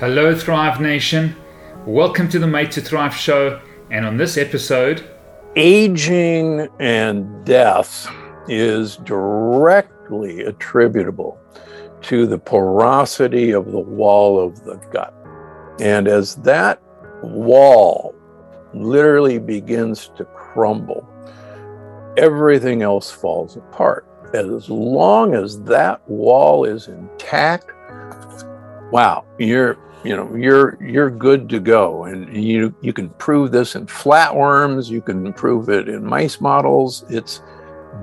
Hello, Thrive Nation. Welcome to the Made to Thrive show. And on this episode, aging and death is directly attributable to the porosity of the wall of the gut. And as that wall literally begins to crumble, everything else falls apart. As long as that wall is intact, wow, you're you know you're you're good to go. And you you can prove this in flatworms. You can prove it in mice models. It's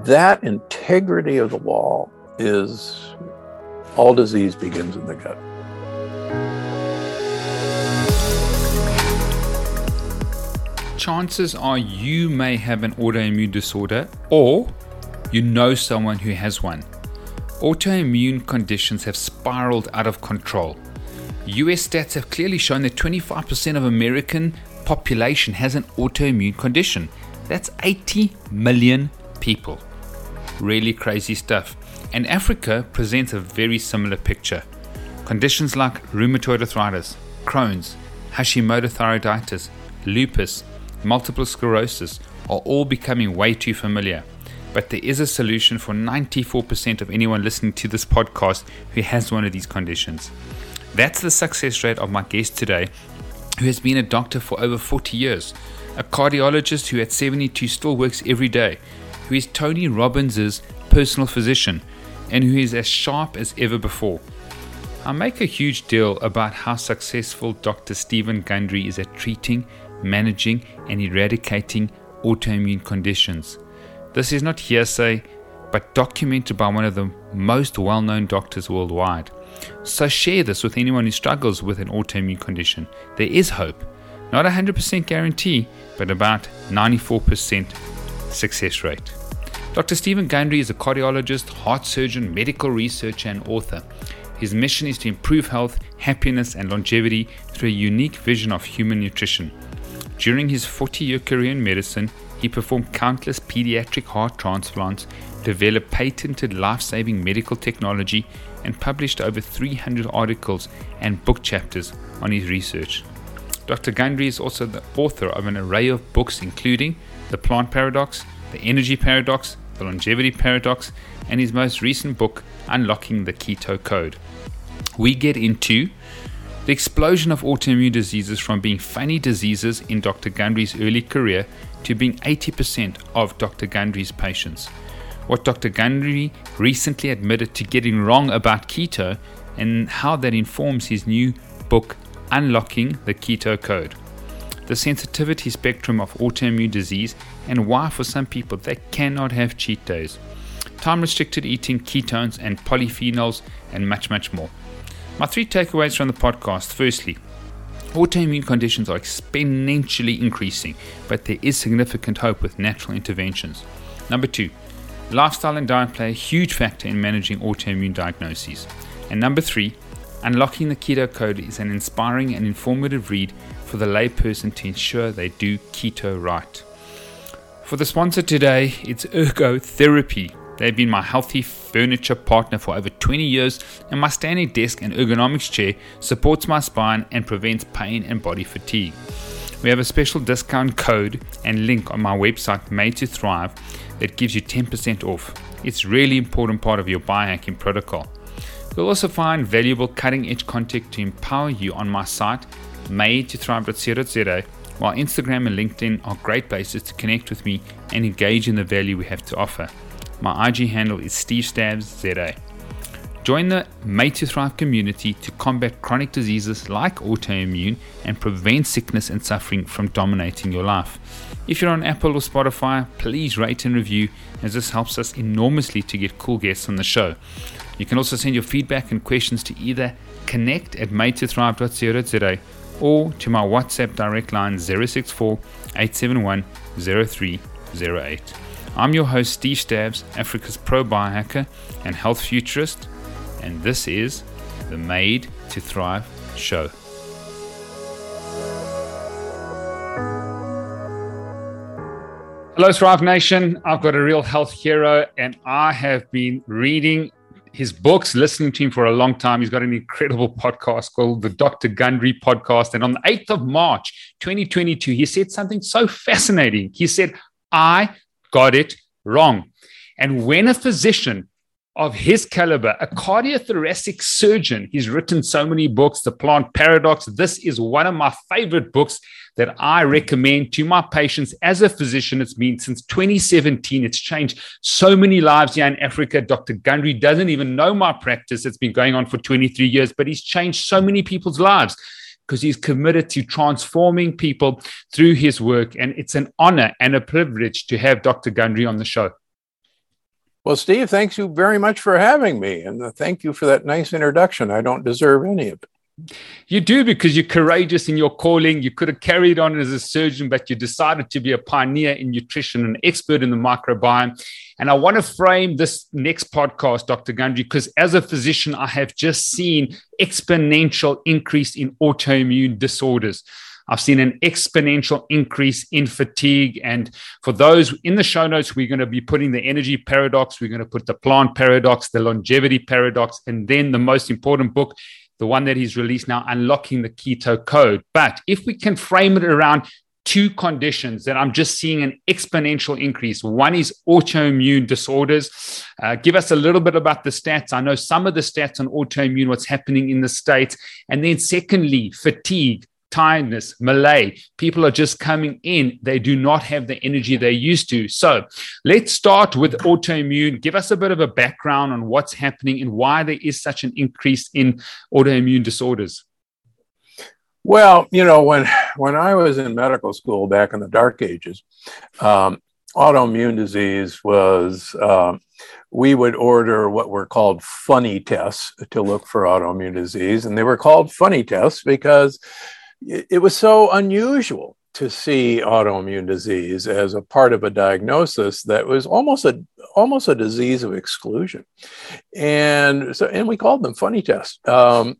that integrity of the wall is all disease begins in the gut. Chances are you may have an autoimmune disorder or you know someone who has one. Autoimmune conditions have spiraled out of control US stats have clearly shown that 25% of American population has an autoimmune condition. That's 80 million people. Really crazy stuff. And Africa presents a very similar picture. Conditions like rheumatoid arthritis, Crohn's, Hashimoto thyroiditis, lupus, multiple sclerosis are all becoming way too familiar. But there is a solution for 94% of anyone listening to this podcast who has one of these conditions. That's the success rate of my guest today, who has been a doctor for over 40 years, a cardiologist who at 72 still works every day, who is Tony Robbins' personal physician, and who is as sharp as ever before. I make a huge deal about how successful Dr. Steven Gundry is at treating, managing, and eradicating autoimmune conditions. This is not hearsay, but documented by one of the most well known doctors worldwide. So share this with anyone who struggles with an autoimmune condition. There is hope. Not a 100% guarantee, but about 94% success rate. Dr. Steven Gundry is a cardiologist, heart surgeon, medical researcher, and author. His mission is to improve health, happiness, and longevity through a unique vision of human nutrition. During his 40 year career in medicine, he performed countless pediatric heart transplants, developed patented life saving medical technology, and published over 300 articles and book chapters on his research. Dr. Gundry is also the author of an array of books, including The Plant Paradox, The Energy Paradox, The Longevity Paradox, and his most recent book, Unlocking the Keto Code. We get into the explosion of autoimmune diseases from being funny diseases in Dr. Gundry's early career to being 80% of Dr. Gundry's patients what Dr. Gundry recently admitted to getting wrong about keto and how that informs his new book, Unlocking the Keto Code. The sensitivity spectrum of autoimmune disease and why, for some people, they cannot have cheat days. Time restricted eating, ketones and polyphenols, and much, much more. My three takeaways from the podcast firstly, autoimmune conditions are exponentially increasing, but there is significant hope with natural interventions. Number two, Lifestyle and diet play a huge factor in managing autoimmune diagnoses. And number three, Unlocking the Keto Code is an inspiring and informative read for the layperson to ensure they do keto right. For the sponsor today, it's Ergo Therapy. They've been my healthy furniture partner for over 20 years, and my standing desk and ergonomics chair supports my spine and prevents pain and body fatigue. We have a special discount code and link on my website, Made to Thrive, that gives you 10% off. It's really important part of your biohacking protocol. You'll also find valuable cutting edge content to empower you on my site, made to thrive.co.za, while Instagram and LinkedIn are great places to connect with me and engage in the value we have to offer. My IG handle is Steve Stabs ZA. Join the Made to Thrive community to combat chronic diseases like autoimmune and prevent sickness and suffering from dominating your life. If you're on Apple or Spotify, please rate and review, as this helps us enormously to get cool guests on the show. You can also send your feedback and questions to either connect at madetothrive.co.za or to my WhatsApp direct line 064 871 0308. I'm your host, Steve Stabs, Africa's pro biohacker and health futurist and this is the Made to Thrive show. Hello, Thrive Nation. I've got a real health hero, and I have been reading his books, listening to him for a long time. He's got an incredible podcast called the Dr. Gundry Podcast. And on the 8th of March, 2022, he said something so fascinating. He said, I got it wrong. And when a physician of his caliber, a cardiothoracic surgeon. He's written so many books, The Plant Paradox. This is one of my favorite books that I recommend to my patients as a physician. It's been since 2017. It's changed so many lives here in Africa. Dr. Gundry doesn't even know my practice. It's been going on for 23 years, but he's changed so many people's lives because he's committed to transforming people through his work. And it's an honor and a privilege to have Dr. Gundry on the show. Well, Steve, thanks you very much for having me. And uh, thank you for that nice introduction. I don't deserve any of it. You do because you're courageous in your calling. You could have carried on as a surgeon, but you decided to be a pioneer in nutrition, an expert in the microbiome. And I want to frame this next podcast, Dr. Gundry, because as a physician, I have just seen exponential increase in autoimmune disorders. I've seen an exponential increase in fatigue. And for those in the show notes, we're going to be putting the energy paradox, we're going to put the plant paradox, the longevity paradox, and then the most important book, the one that he's released now, Unlocking the Keto Code. But if we can frame it around two conditions that I'm just seeing an exponential increase. One is autoimmune disorders. Uh, give us a little bit about the stats. I know some of the stats on autoimmune, what's happening in the States. And then, secondly, fatigue tiredness, malaise. People are just coming in. They do not have the energy they used to. So let's start with autoimmune. Give us a bit of a background on what's happening and why there is such an increase in autoimmune disorders. Well, you know, when when I was in medical school back in the dark ages, um, autoimmune disease was um, we would order what were called funny tests to look for autoimmune disease, and they were called funny tests because it was so unusual to see autoimmune disease as a part of a diagnosis that was almost a almost a disease of exclusion, and so and we called them funny tests. Um,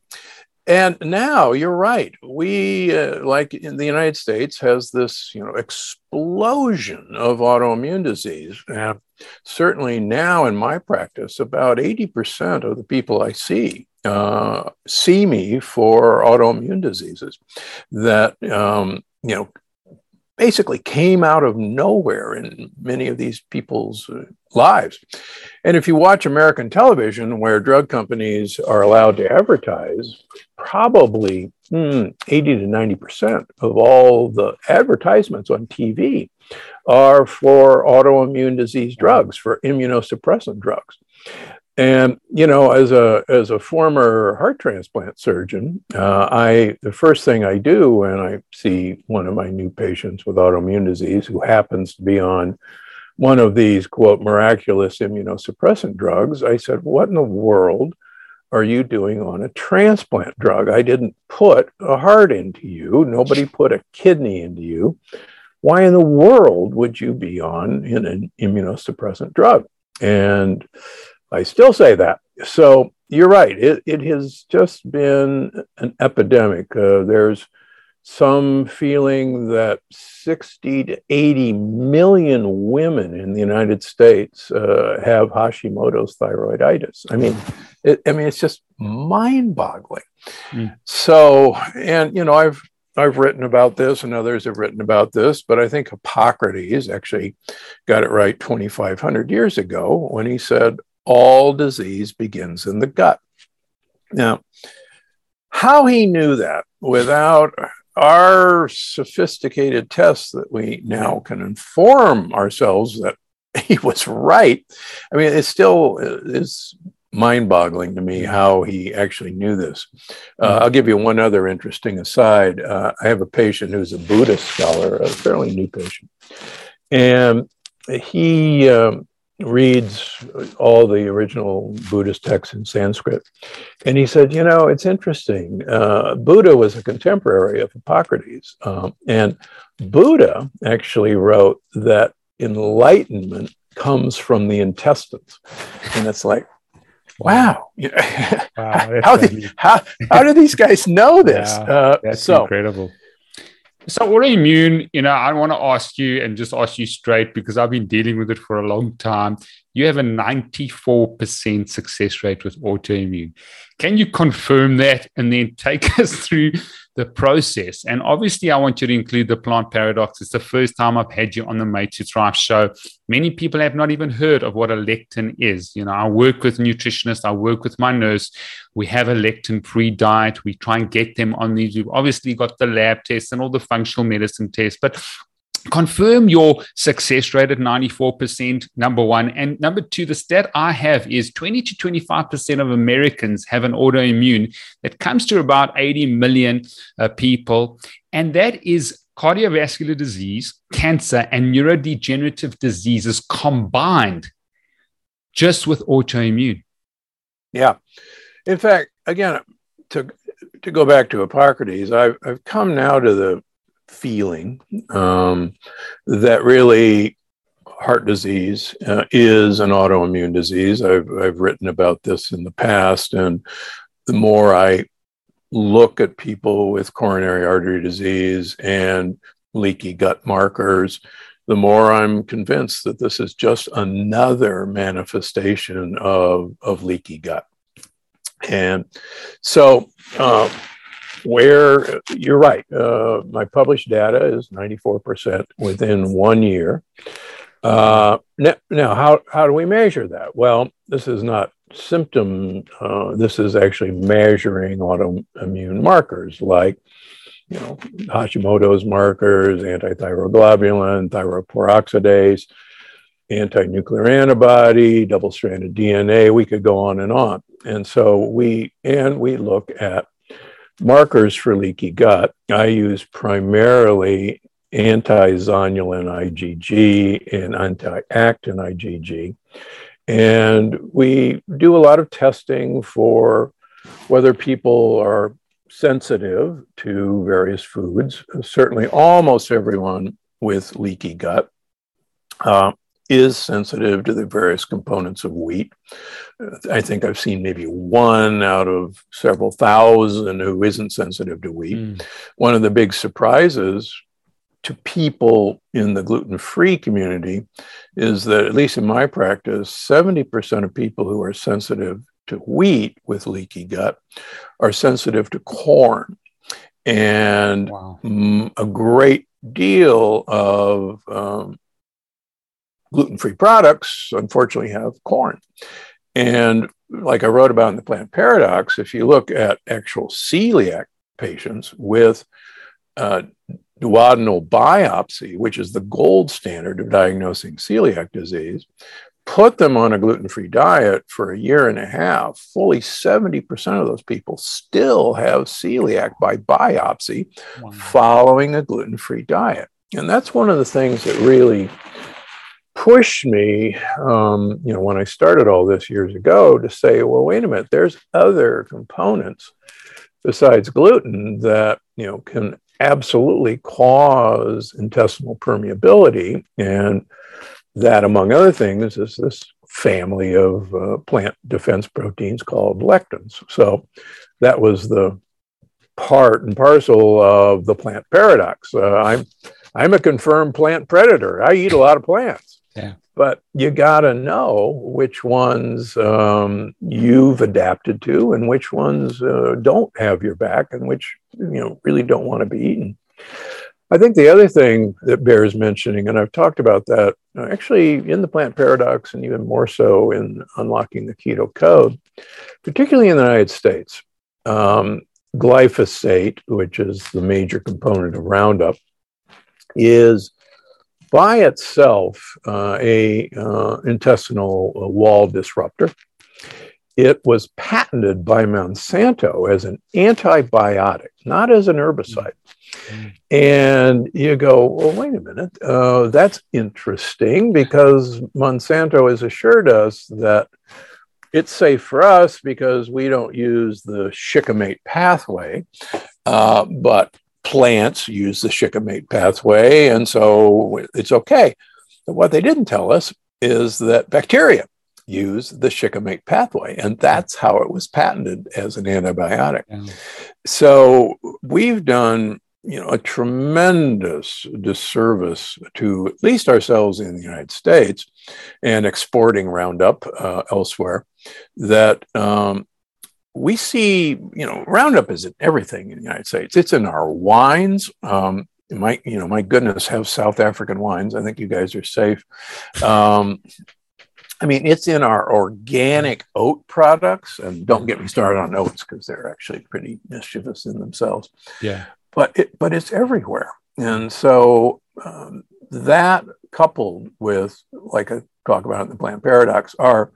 and now you're right. We, uh, like in the United States, has this you know explosion of autoimmune disease. And certainly now in my practice, about 80% of the people I see uh, see me for autoimmune diseases that um, you know basically came out of nowhere in many of these people's uh, lives. And if you watch American television, where drug companies are allowed to advertise, probably hmm, 80 to 90% of all the advertisements on TV are for autoimmune disease drugs, for immunosuppressant drugs. And you know, as a as a former heart transplant surgeon, uh, I the first thing I do when I see one of my new patients with autoimmune disease who happens to be on one of these quote miraculous immunosuppressant drugs, I said, "What in the world are you doing on a transplant drug? I didn't put a heart into you. Nobody put a kidney into you. Why in the world would you be on an immunosuppressant drug?" And I still say that. So you're right. It, it has just been an epidemic. Uh, there's some feeling that 60 to 80 million women in the United States uh, have Hashimoto's thyroiditis. I mean, it, I mean, it's just mind-boggling. Mm. So, and you know, I've I've written about this, and others have written about this, but I think Hippocrates actually got it right 2,500 years ago when he said, all disease begins in the gut. Now, how he knew that without our sophisticated tests that we now can inform ourselves that he was right. I mean, it still is mind boggling to me how he actually knew this. Uh, I'll give you one other interesting aside. Uh, I have a patient who's a Buddhist scholar, a fairly new patient. And he um, reads all the original Buddhist texts in Sanskrit. And he said, You know, it's interesting. Uh, Buddha was a contemporary of Hippocrates. Um, and Buddha actually wrote that enlightenment comes from the intestines. And it's like, wow, wow how, do, how, how do these guys know this? Yeah, uh, that's so, incredible. So autoimmune, you know, I want to ask you and just ask you straight because I've been dealing with it for a long time. You have a 94% success rate with autoimmune. Can you confirm that and then take us through the process? And obviously, I want you to include the plant paradox. It's the first time I've had you on the Made to Thrive show. Many people have not even heard of what a lectin is. You know, I work with nutritionists, I work with my nurse. We have a lectin free diet. We try and get them on these. We've obviously got the lab tests and all the functional medicine tests, but confirm your success rate at 94% number one. And number two the stat i have is 20 to 25% of americans have an autoimmune that comes to about 80 million uh, people. And that is cardiovascular disease cancer and neurodegenerative diseases combined just with autoimmune. Yeah. In fact again to to go back to hippocrates i've, I've come now to the feeling um, that really heart disease uh, is an autoimmune disease. I've, I've written about this in the past, and the more I look at people with coronary artery disease and leaky gut markers, the more I'm convinced that this is just another manifestation of, of leaky gut. And so, uh, where you're right. Uh, my published data is 94% within one year. Uh, now, now, how, how do we measure that? Well, this is not symptom, uh, this is actually measuring autoimmune markers like you know, Hashimoto's markers, antithyroglobulin, thyroid peroxidase, anti-nuclear antibody, double-stranded DNA. We could go on and on. And so we and we look at markers for leaky gut, I use primarily anti-zonulin IgG and anti-actin IgG. And we do a lot of testing for whether people are sensitive to various foods. Certainly, almost everyone with leaky gut uh, is sensitive to the various components of wheat. I think I've seen maybe one out of several thousand who isn't sensitive to wheat. Mm. One of the big surprises to people in the gluten free community is that, at least in my practice, 70% of people who are sensitive to wheat with leaky gut are sensitive to corn. And wow. a great deal of um, gluten free products, unfortunately, have corn. And like I wrote about in the plant paradox, if you look at actual celiac patients with uh, duodenal biopsy, which is the gold standard of diagnosing celiac disease, put them on a gluten free diet for a year and a half, fully 70% of those people still have celiac by biopsy wow. following a gluten free diet. And that's one of the things that really pushed me, um, you know, when I started all this years ago to say, well, wait a minute, there's other components besides gluten that, you know, can absolutely cause intestinal permeability. And that, among other things, is this family of uh, plant defense proteins called lectins. So that was the part and parcel of the plant paradox. Uh, I'm I'm a confirmed plant predator. I eat a lot of plants. Yeah. But you got to know which ones um, you've adapted to and which ones uh, don't have your back and which, you know, really don't want to be eaten. I think the other thing that bears mentioning, and I've talked about that uh, actually in the plant paradox and even more so in unlocking the keto code, particularly in the United States, um, glyphosate, which is the major component of Roundup, is by itself uh, a uh, intestinal uh, wall disruptor. It was patented by Monsanto as an antibiotic, not as an herbicide. Mm-hmm. And you go, well, wait a minute, uh, that's interesting because Monsanto has assured us that it's safe for us because we don't use the shikimate pathway. Uh, but plants use the shikimate pathway, and so it's okay. But what they didn't tell us is that bacteria use the shikimate pathway, and that's how it was patented as an antibiotic. Yeah. So we've done you know, a tremendous disservice to at least ourselves in the United States and exporting Roundup uh, elsewhere. That um, we see, you know, Roundup is in everything in the United States. It's in our wines. Um, my, you know, my goodness, have South African wines. I think you guys are safe. Um, I mean, it's in our organic oat products, and don't get me started on oats because they're actually pretty mischievous in themselves. Yeah, but it, but it's everywhere, and so um, that coupled with, like I talk about in the plant paradox, our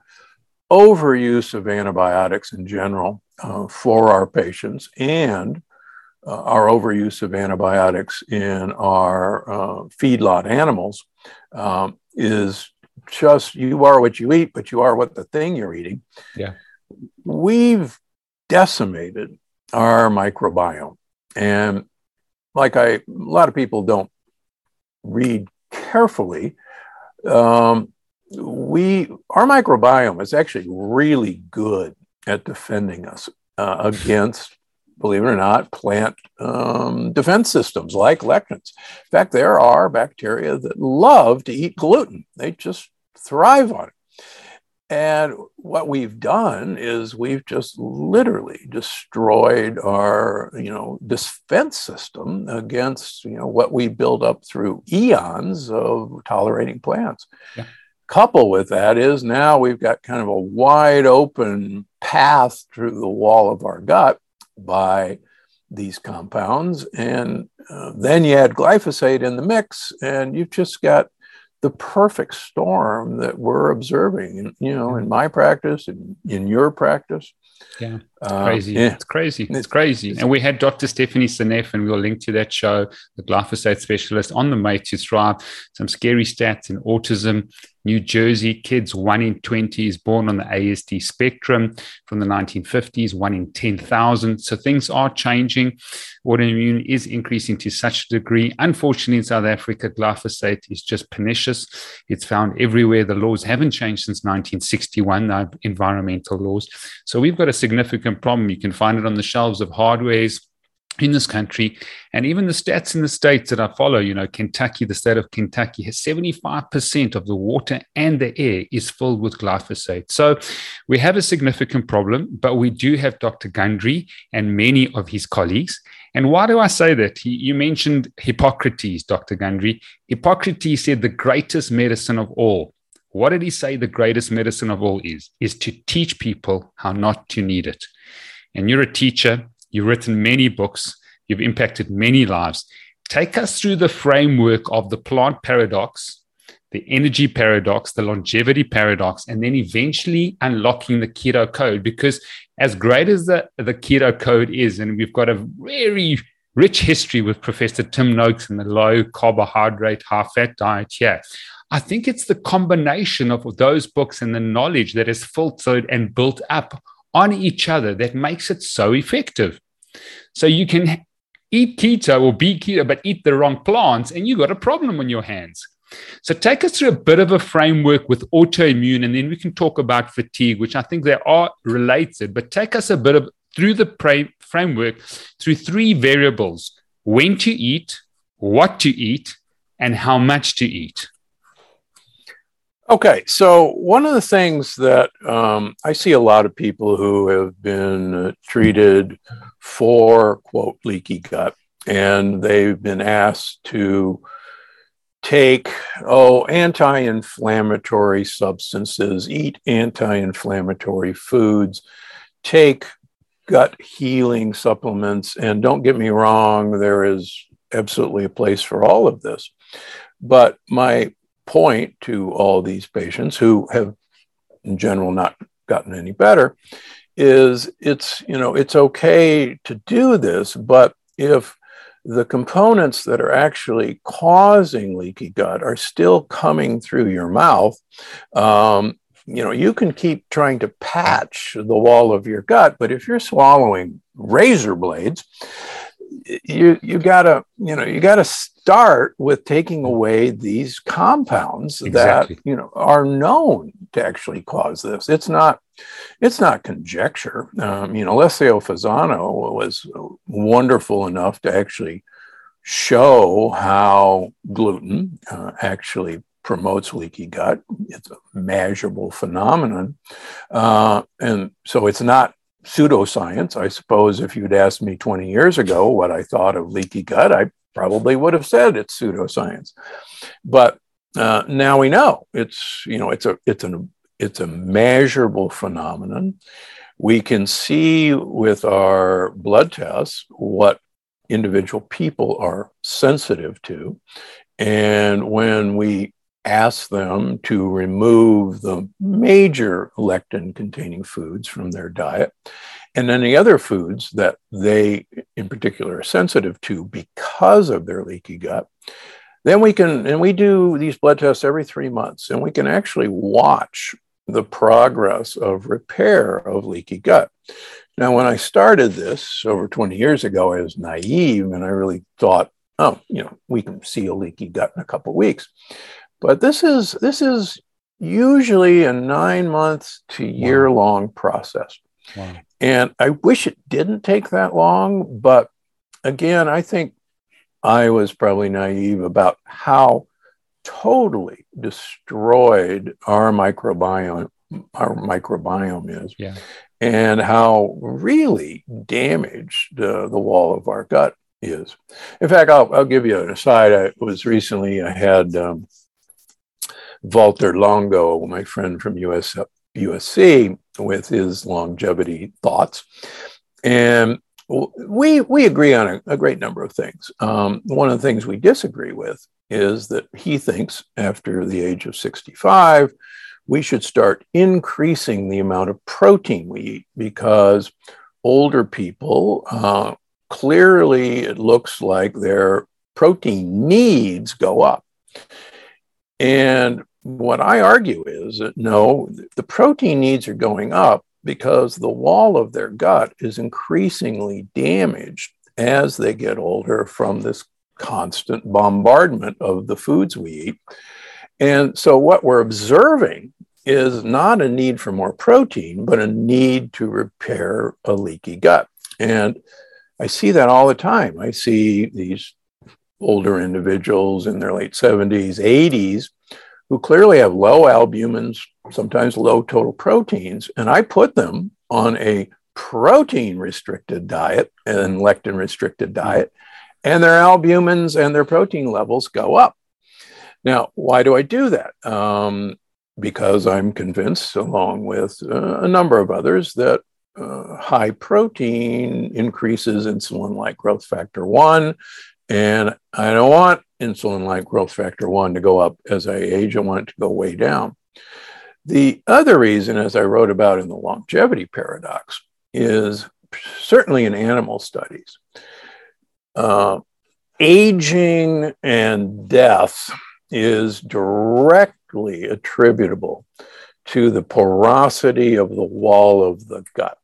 overuse of antibiotics in general uh, for our patients and uh, our overuse of antibiotics in our uh, feedlot animals um, is just you are what you eat, but you are what the thing you're eating. Yeah. We've decimated our microbiome. And like I, a lot of people don't read carefully. Um, we, our microbiome is actually really good at defending us uh, against, believe it or not, plant um, defense systems like lectins. In fact, there are bacteria that love to eat gluten. They just thrive on it. And what we've done is we've just literally destroyed our, you know, defense system against, you know, what we build up through eons of tolerating plants. Yeah. Couple with that is now we've got kind of a wide open path through the wall of our gut by these compounds. And uh, then you add glyphosate in the mix, and you've just got the perfect storm that we're observing, you know, in my practice and in your practice. Yeah, it's uh, crazy. yeah. It's crazy. It's crazy. And we had Dr. Stephanie Seneff, and we'll link to that show, the glyphosate specialist, on the Made to Thrive. Some scary stats in autism, New Jersey, kids one in 20 is born on the ASD spectrum from the 1950s, one in 10,000. So things are changing. Autoimmune is increasing to such a degree. Unfortunately, in South Africa, glyphosate is just pernicious. It's found everywhere. The laws haven't changed since 1961, the environmental laws. So we've got a significant problem. You can find it on the shelves of hardwares in this country. And even the stats in the states that I follow, you know, Kentucky, the state of Kentucky has 75% of the water and the air is filled with glyphosate. So we have a significant problem, but we do have Dr. Gundry and many of his colleagues. And why do I say that? He, you mentioned Hippocrates, Dr. Gundry. Hippocrates said the greatest medicine of all. What did he say the greatest medicine of all is? Is to teach people how not to need it. And you're a teacher, You've written many books, you've impacted many lives. Take us through the framework of the plant paradox, the energy paradox, the longevity paradox, and then eventually unlocking the keto code. Because as great as the, the keto code is, and we've got a very rich history with Professor Tim Noakes and the low carbohydrate, high fat diet here. I think it's the combination of those books and the knowledge that is filtered and built up on each other that makes it so effective. So you can eat keto or be keto, but eat the wrong plants, and you've got a problem on your hands. So take us through a bit of a framework with autoimmune, and then we can talk about fatigue, which I think they are related. But take us a bit of through the pra- framework through three variables: when to eat, what to eat, and how much to eat. Okay, so one of the things that um, I see a lot of people who have been uh, treated for, quote, leaky gut, and they've been asked to take, oh, anti inflammatory substances, eat anti inflammatory foods, take gut healing supplements. And don't get me wrong, there is absolutely a place for all of this. But my point to all these patients who have in general not gotten any better is it's you know it's okay to do this but if the components that are actually causing leaky gut are still coming through your mouth um, you know you can keep trying to patch the wall of your gut but if you're swallowing razor blades you you gotta you know you gotta start with taking away these compounds exactly. that you know are known to actually cause this. It's not it's not conjecture. Um, you know, Alessio Fasano was wonderful enough to actually show how gluten uh, actually promotes leaky gut. It's a measurable phenomenon. Uh, and so it's not pseudoscience. I suppose if you'd asked me 20 years ago what I thought of leaky gut, I probably would have said it's pseudoscience. But uh, now we know it's you know it's a it's an it's a measurable phenomenon. We can see with our blood tests what individual people are sensitive to. And when we ask them to remove the major lectin containing foods from their diet. And any other foods that they in particular are sensitive to because of their leaky gut then we can and we do these blood tests every three months and we can actually watch the progress of repair of leaky gut. Now when i started this over 20 years ago i was naive and i really thought oh you know we can see a leaky gut in a couple weeks but this is this is usually a nine months to year long process. Wow. And I wish it didn't take that long, but again, I think I was probably naive about how totally destroyed our microbiome our microbiome is yeah. and how really damaged uh, the wall of our gut is. In fact, I'll, I'll give you an aside. I was recently, I had um, Valter Longo, my friend from US, USC, with his longevity thoughts. And we, we agree on a, a great number of things. Um, one of the things we disagree with is that he thinks after the age of 65, we should start increasing the amount of protein we eat because older people uh, clearly it looks like their protein needs go up. And what I argue is that no, the protein needs are going up because the wall of their gut is increasingly damaged as they get older from this constant bombardment of the foods we eat. And so, what we're observing is not a need for more protein, but a need to repair a leaky gut. And I see that all the time. I see these older individuals in their late 70s, 80s who clearly have low albumins, sometimes low total proteins, and I put them on a protein restricted diet and lectin restricted diet, and their albumins and their protein levels go up. Now, why do I do that? Um, because I'm convinced, along with uh, a number of others, that uh, high protein increases insulin like growth factor 1. And I don't want insulin like growth factor 1 to go up as I age. I want it to go way down. The other reason, as I wrote about in the longevity paradox, is certainly in animal studies. Uh, aging and death is directly attributable to the porosity of the wall of the gut.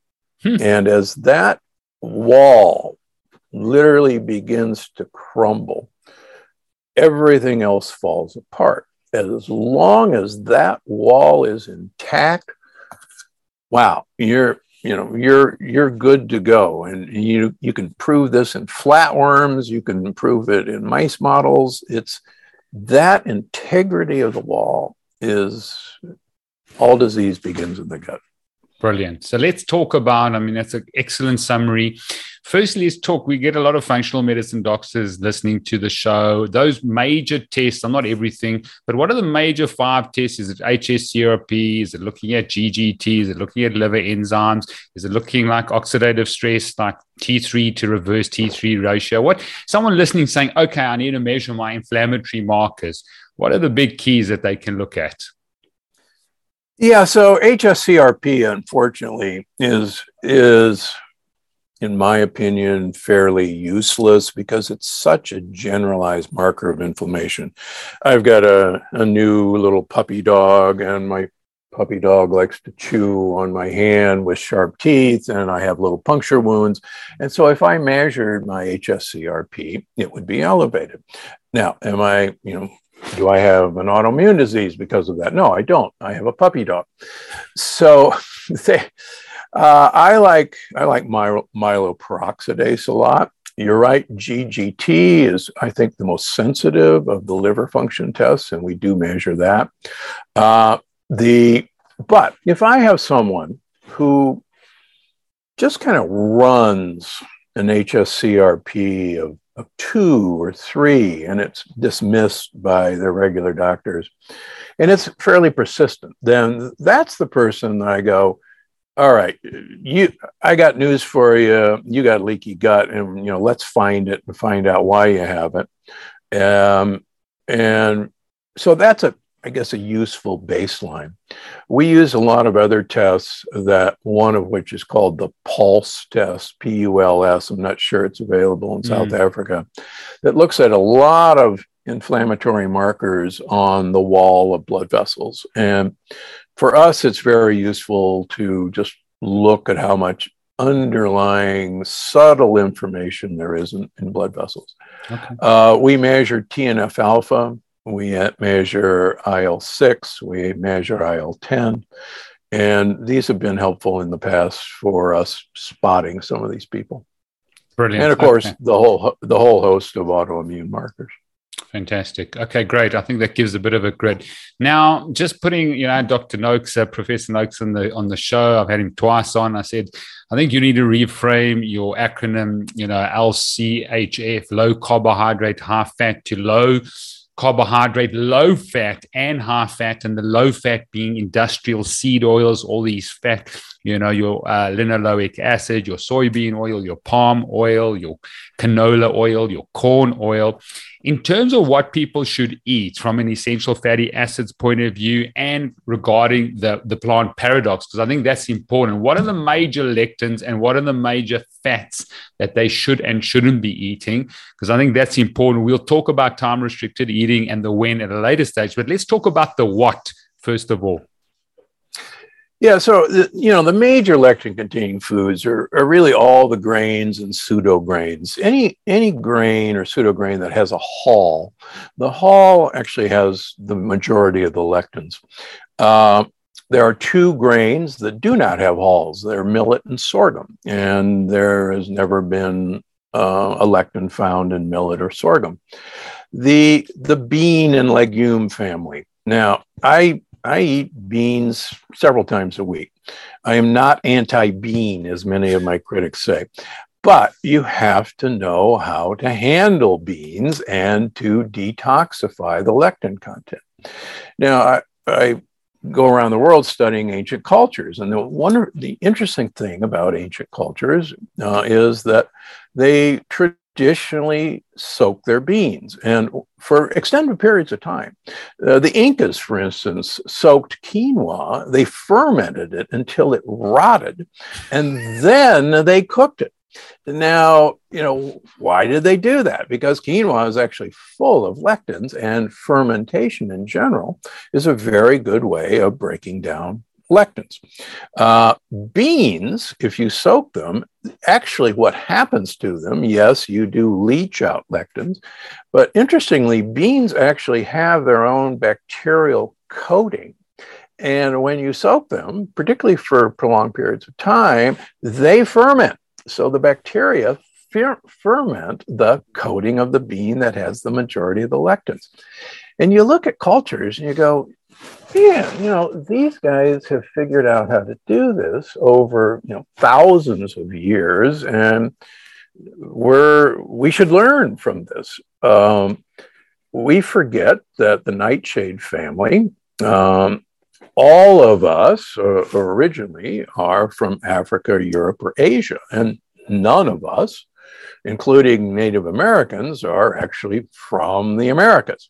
Hmm. And as that wall literally begins to crumble, everything else falls apart. As long as that wall is intact, wow, you're you know you're you're good to go and you you can prove this in flatworms you can prove it in mice models it's that integrity of the wall is all disease begins in the gut Brilliant. So let's talk about, I mean, that's an excellent summary. Firstly, let's talk. We get a lot of functional medicine doctors listening to the show. Those major tests are not everything, but what are the major five tests? Is it HSCRP? Is it looking at GGT? Is it looking at liver enzymes? Is it looking like oxidative stress, like T3 to reverse T3 ratio? What someone listening saying, okay, I need to measure my inflammatory markers. What are the big keys that they can look at? Yeah, so HSCRP unfortunately is is in my opinion fairly useless because it's such a generalized marker of inflammation. I've got a, a new little puppy dog and my puppy dog likes to chew on my hand with sharp teeth and I have little puncture wounds. And so if I measured my HSCRP, it would be elevated. Now, am I, you know, do I have an autoimmune disease because of that? No, I don't. I have a puppy dog. So they, uh, I like I like mylo, myeloperoxidase a lot. you're right. GGT is, I think, the most sensitive of the liver function tests, and we do measure that. Uh, the but if I have someone who just kind of runs an HSCRP of, of two or three, and it's dismissed by their regular doctors, and it's fairly persistent, then that's the person that I go, all right, you I got news for you. You got leaky gut, and you know, let's find it and find out why you have it. Um, and so that's a I guess a useful baseline. We use a lot of other tests that one of which is called the pulse test, P U L S. I'm not sure it's available in mm. South Africa, that looks at a lot of inflammatory markers on the wall of blood vessels. And for us, it's very useful to just look at how much underlying subtle information there is in, in blood vessels. Okay. Uh, we measure TNF alpha, we measure IL 6, we measure IL 10. And these have been helpful in the past for us spotting some of these people. Brilliant. And of course, okay. the whole the whole host of autoimmune markers. Fantastic. Okay, great. I think that gives a bit of a grid. Now, just putting, you know, Dr. Noakes, uh, Professor Noakes on the on the show. I've had him twice on. I said, I think you need to reframe your acronym, you know, LCHF, low carbohydrate, high fat to low carbohydrate, low fat, and high fat, and the low fat being industrial seed oils, all these fat, you know, your uh, linoleic acid, your soybean oil, your palm oil, your canola oil, your corn oil. In terms of what people should eat from an essential fatty acids point of view and regarding the, the plant paradox, because I think that's important. What are the major lectins and what are the major fats that they should and shouldn't be eating? Because I think that's important. We'll talk about time restricted eating and the when at a later stage, but let's talk about the what first of all. Yeah, so you know the major lectin-containing foods are, are really all the grains and pseudo grains. Any any grain or pseudo grain that has a hull, the hull actually has the majority of the lectins. Uh, there are two grains that do not have hulls. They're millet and sorghum, and there has never been uh, a lectin found in millet or sorghum. The the bean and legume family. Now, I I eat beans several times a week. I am not anti bean, as many of my critics say, but you have to know how to handle beans and to detoxify the lectin content. Now, I, I go around the world studying ancient cultures. And the one the interesting thing about ancient cultures uh, is that they traditionally soak their beans and for extended periods of time. Uh, the Incas, for instance, soaked quinoa, they fermented it until it rotted, and then they cooked it. Now, you know, why did they do that? Because quinoa is actually full of lectins, and fermentation in general is a very good way of breaking down lectins. Uh, beans, if you soak them, actually what happens to them, yes, you do leach out lectins, but interestingly, beans actually have their own bacterial coating. And when you soak them, particularly for prolonged periods of time, they ferment. So the bacteria fer- ferment the coating of the bean that has the majority of the lectins. And you look at cultures and you go, yeah, you know, these guys have figured out how to do this over, you know, thousands of years, and we're we should learn from this. Um, we forget that the nightshade family, um, all of us uh, originally are from Africa, Europe, or Asia, and none of us including Native Americans, are actually from the Americas.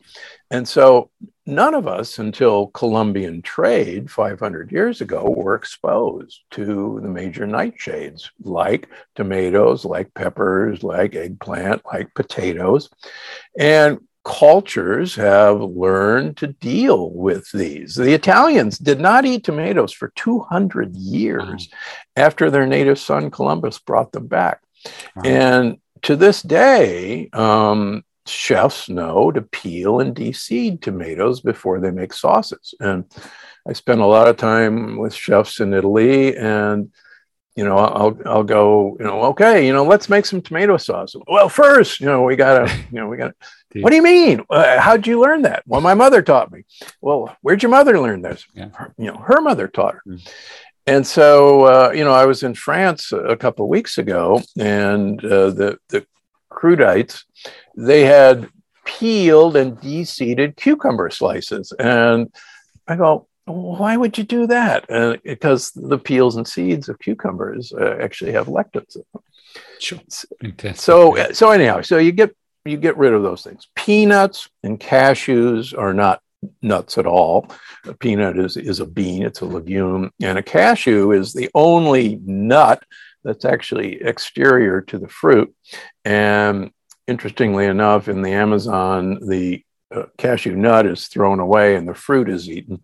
And so none of us until Columbian trade 500 years ago were exposed to the major nightshades like tomatoes, like peppers, like eggplant, like potatoes. And cultures have learned to deal with these. The Italians did not eat tomatoes for 200 years after their native son Columbus brought them back. And to this day, um, chefs know to peel and deseed tomatoes before they make sauces. And I spent a lot of time with chefs in Italy, and you know, I'll I'll go, you know, okay, you know, let's make some tomato sauce. Well, first, you know, we gotta, you know, we gotta. what do you mean? Uh, how'd you learn that? Well, my mother taught me. Well, where'd your mother learn this? Yeah. Her, you know, her mother taught her. Mm. And so, uh, you know, I was in France a couple of weeks ago, and uh, the the crudites, they had peeled and de-seeded cucumber slices, and I go, why would you do that? Uh, because the peels and seeds of cucumbers uh, actually have lectins in them. Sure. So, uh, so anyhow, so you get you get rid of those things. Peanuts and cashews are not nuts at all. A peanut is is a bean; it's a legume, and a cashew is the only nut that's actually exterior to the fruit. And interestingly enough, in the Amazon, the uh, cashew nut is thrown away and the fruit is eaten.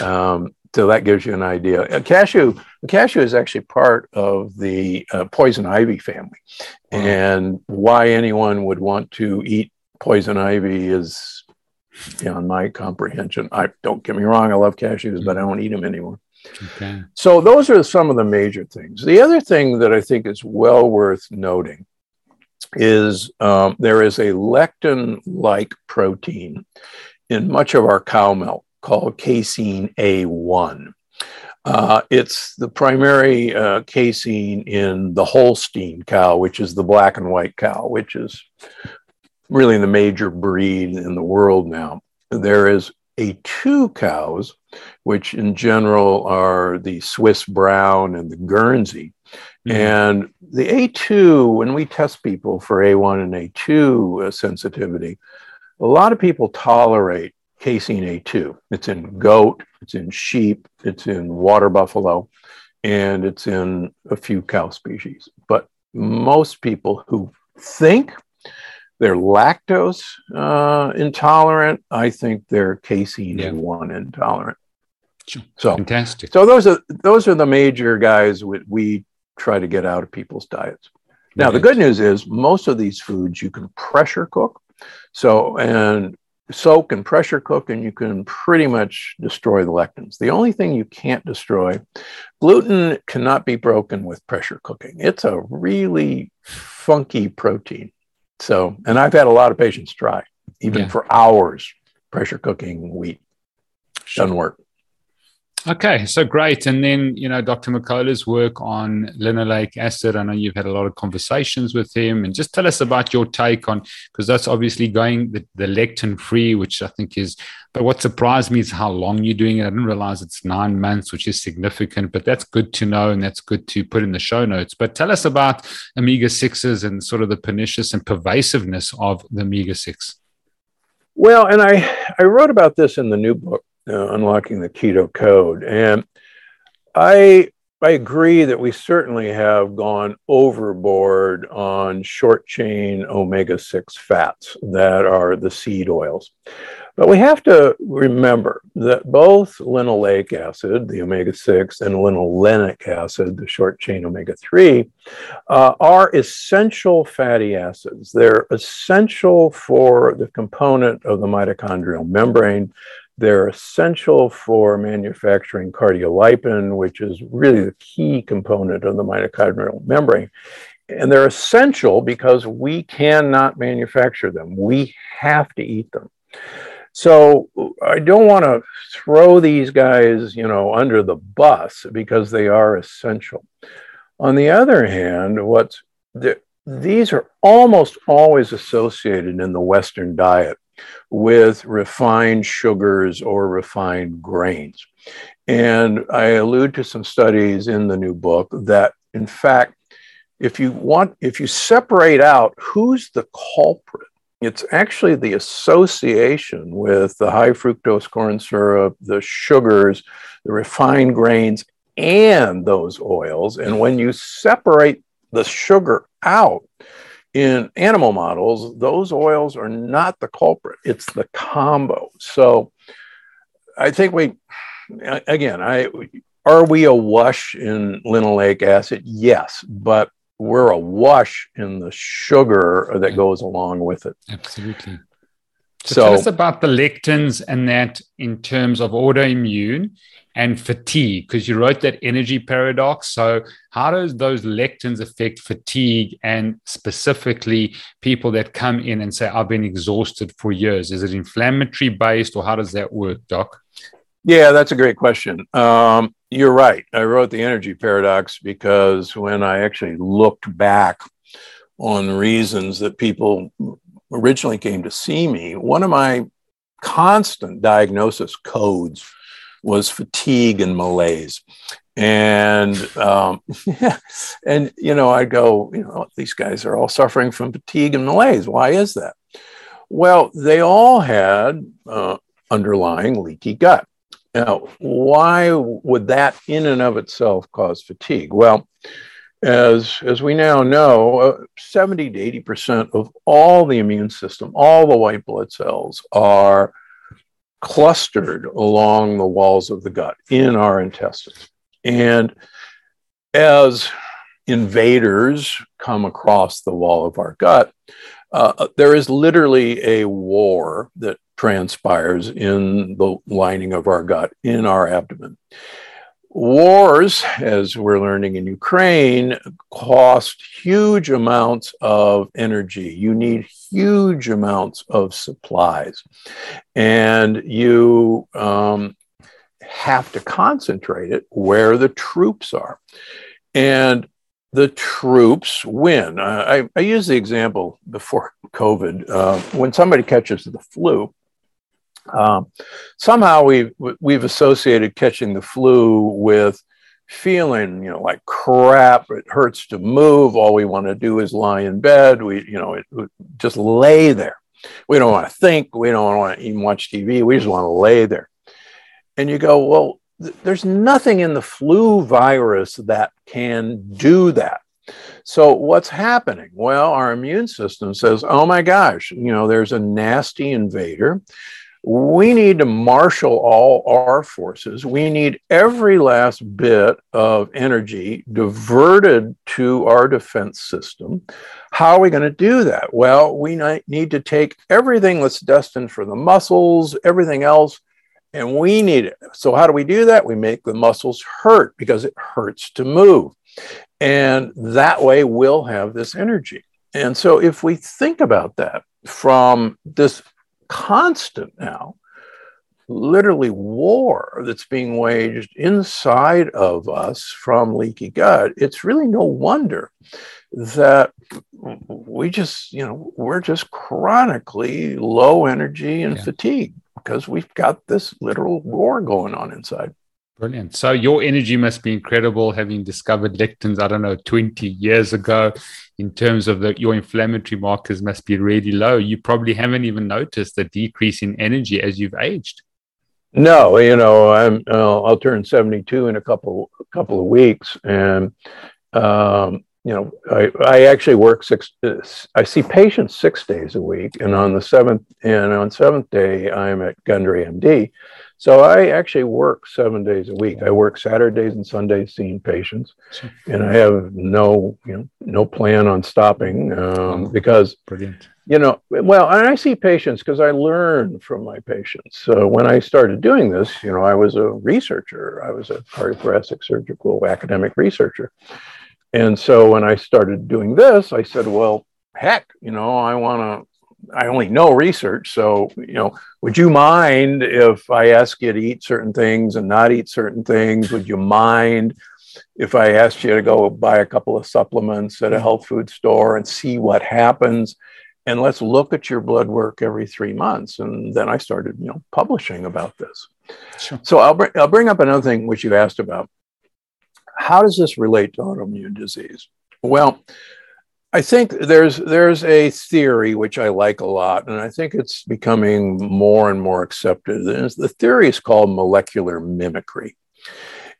Um, so that gives you an idea. A cashew, a cashew is actually part of the uh, poison ivy family, and why anyone would want to eat poison ivy is beyond my comprehension. I don't get me wrong, I love cashews, but I don't eat them anymore. Okay. So those are some of the major things. The other thing that I think is well worth noting is um, there is a lectin like protein in much of our cow milk called casein A1. Uh, it's the primary uh, casein in the Holstein cow, which is the black and white cow, which is really the major breed in the world now. There is A2 cows, which in general are the Swiss brown and the Guernsey. Mm-hmm. And the A2, when we test people for A1 and A2 uh, sensitivity, a lot of people tolerate casein A2. It's in goat, it's in sheep, it's in water buffalo, and it's in a few cow species. But most people who think they're lactose uh, intolerant, I think they're casein yeah. A1 intolerant. Sure. So fantastic. So those are those are the major guys we, we try to get out of people's diets. Now, the good news is most of these foods you can pressure cook. So, and soak and pressure cook, and you can pretty much destroy the lectins. The only thing you can't destroy, gluten cannot be broken with pressure cooking. It's a really funky protein. So, and I've had a lot of patients try, even yeah. for hours, pressure cooking wheat. Doesn't work. Okay, so great. And then, you know, Dr. McCullough's work on linoleic acid. I know you've had a lot of conversations with him. And just tell us about your take on, because that's obviously going the, the lectin free, which I think is, but what surprised me is how long you're doing it. I didn't realize it's nine months, which is significant, but that's good to know. And that's good to put in the show notes. But tell us about omega 6s and sort of the pernicious and pervasiveness of the omega 6. Well, and I, I wrote about this in the new book uh, unlocking the keto code. And I I agree that we certainly have gone overboard on short chain omega 6 fats that are the seed oils. But we have to remember that both linoleic acid, the omega 6, and linolenic acid, the short chain omega 3, uh, are essential fatty acids. They're essential for the component of the mitochondrial membrane they're essential for manufacturing cardiolipin, which is really the key component of the mitochondrial membrane. And they're essential because we cannot manufacture them. We have to eat them. So I don't want to throw these guys, you know, under the bus because they are essential. On the other hand, what's the, these are almost always associated in the Western diet with refined sugars or refined grains. And I allude to some studies in the new book that, in fact, if you want, if you separate out who's the culprit, it's actually the association with the high fructose corn syrup, the sugars, the refined grains, and those oils. And when you separate the sugar out, in animal models, those oils are not the culprit, it's the combo. So I think we, again, I are we a wash in linoleic acid? Yes, but we're a wash in the sugar that goes along with it. Absolutely. So, so tell us about the lectins and that in terms of autoimmune and fatigue, because you wrote that energy paradox. So, how does those lectins affect fatigue and specifically people that come in and say, I've been exhausted for years? Is it inflammatory based or how does that work, Doc? Yeah, that's a great question. Um, you're right. I wrote the energy paradox because when I actually looked back on reasons that people originally came to see me, one of my constant diagnosis codes was fatigue and malaise. And um, and you know, I go, you know, these guys are all suffering from fatigue and malaise. Why is that? Well, they all had uh, underlying leaky gut. Now, why would that in and of itself cause fatigue? Well, as, as we now know, uh, 70 to 80% of all the immune system, all the white blood cells are clustered along the walls of the gut in our intestines. And as invaders come across the wall of our gut, uh, there is literally a war that transpires in the lining of our gut, in our abdomen. Wars, as we're learning in Ukraine, cost huge amounts of energy. You need huge amounts of supplies. And you um, have to concentrate it where the troops are. And the troops win. I, I use the example before COVID. Uh, when somebody catches the flu, um, somehow we've we've associated catching the flu with feeling you know like crap. It hurts to move. All we want to do is lie in bed. We you know it, just lay there. We don't want to think. We don't want to even watch tv we just want to lay there. And you go well th- there's nothing in the flu virus that can do that. So what's happening? Well, our immune system says, "Oh my gosh, you know, there's a nasty invader we need to marshal all our forces. We need every last bit of energy diverted to our defense system. How are we going to do that? Well, we need to take everything that's destined for the muscles, everything else, and we need it. So, how do we do that? We make the muscles hurt because it hurts to move. And that way, we'll have this energy. And so, if we think about that from this constant now, literally war that's being waged inside of us from leaky gut, it's really no wonder that we just, you know, we're just chronically low energy and yeah. fatigue because we've got this literal war going on inside. Brilliant. So your energy must be incredible having discovered lectins, I don't know, 20 years ago. In terms of your inflammatory markers must be really low. You probably haven't even noticed the decrease in energy as you've aged. No, you know, I'm uh, I'll turn 72 in a couple couple of weeks and um, you know, I, I actually work six, I see patients six days a week. And on the seventh, and on seventh day, I'm at Gundry MD. So I actually work seven days a week. I work Saturdays and Sundays seeing patients, and I have no, you know, no plan on stopping um, because, Brilliant. you know, well, and I see patients because I learn from my patients. So when I started doing this, you know, I was a researcher. I was a cardiothoracic surgical academic researcher, and so when I started doing this, I said, well, heck, you know, I want to I only know research. So, you know, would you mind if I ask you to eat certain things and not eat certain things? Would you mind if I asked you to go buy a couple of supplements at a mm-hmm. health food store and see what happens? And let's look at your blood work every three months. And then I started, you know, publishing about this. Sure. So I'll, br- I'll bring up another thing which you asked about. How does this relate to autoimmune disease? Well, I think there's there's a theory which I like a lot, and I think it's becoming more and more accepted. The theory is called molecular mimicry,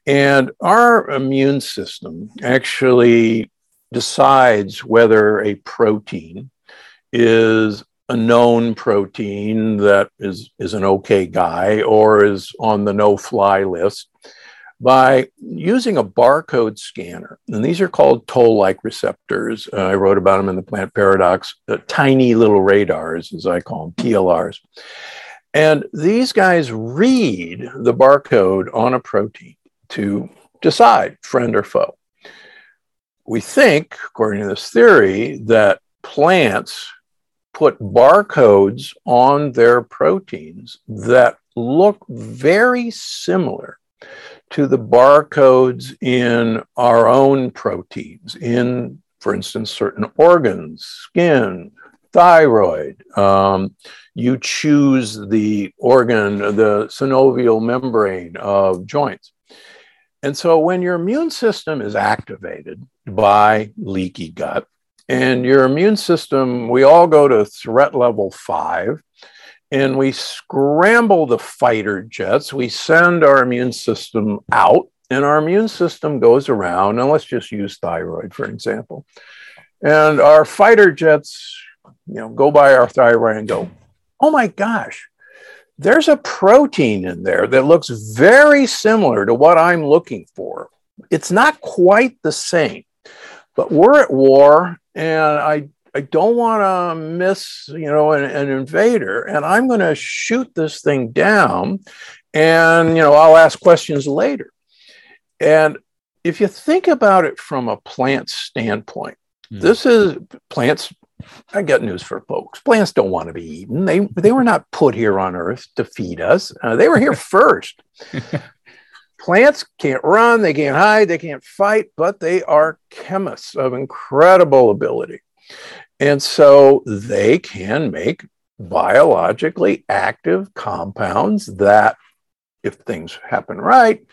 and our immune system actually decides whether a protein is a known protein that is is an okay guy or is on the no fly list by using a barcode scanner. And these are called toll like receptors. Uh, I wrote about them in the plant paradox, uh, tiny little radars, as I call them, TLRs. And these guys read the barcode on a protein to decide friend or foe. We think, according to this theory, that plants put barcodes on their proteins that look very similar to the barcodes in our own proteins, in, for instance, certain organs, skin, thyroid. Um, you choose the organ, the synovial membrane of joints. And so when your immune system is activated by leaky gut, and your immune system, we all go to threat level five, and we scramble the fighter jets. We send our immune system out, and our immune system goes around. And let's just use thyroid, for example. And our fighter jets, you know, go by our thyroid and go, oh my gosh, there's a protein in there that looks very similar to what I'm looking for. It's not quite the same, but we're at war, and I I don't want to miss, you know, an, an invader, and I'm going to shoot this thing down, and you know, I'll ask questions later. And if you think about it from a plant standpoint, mm. this is plants. I got news for folks. Plants don't want to be eaten. They they were not put here on Earth to feed us. Uh, they were here first. Plants can't run, they can't hide, they can't fight, but they are chemists of incredible ability. And so they can make biologically active compounds that, if things happen right,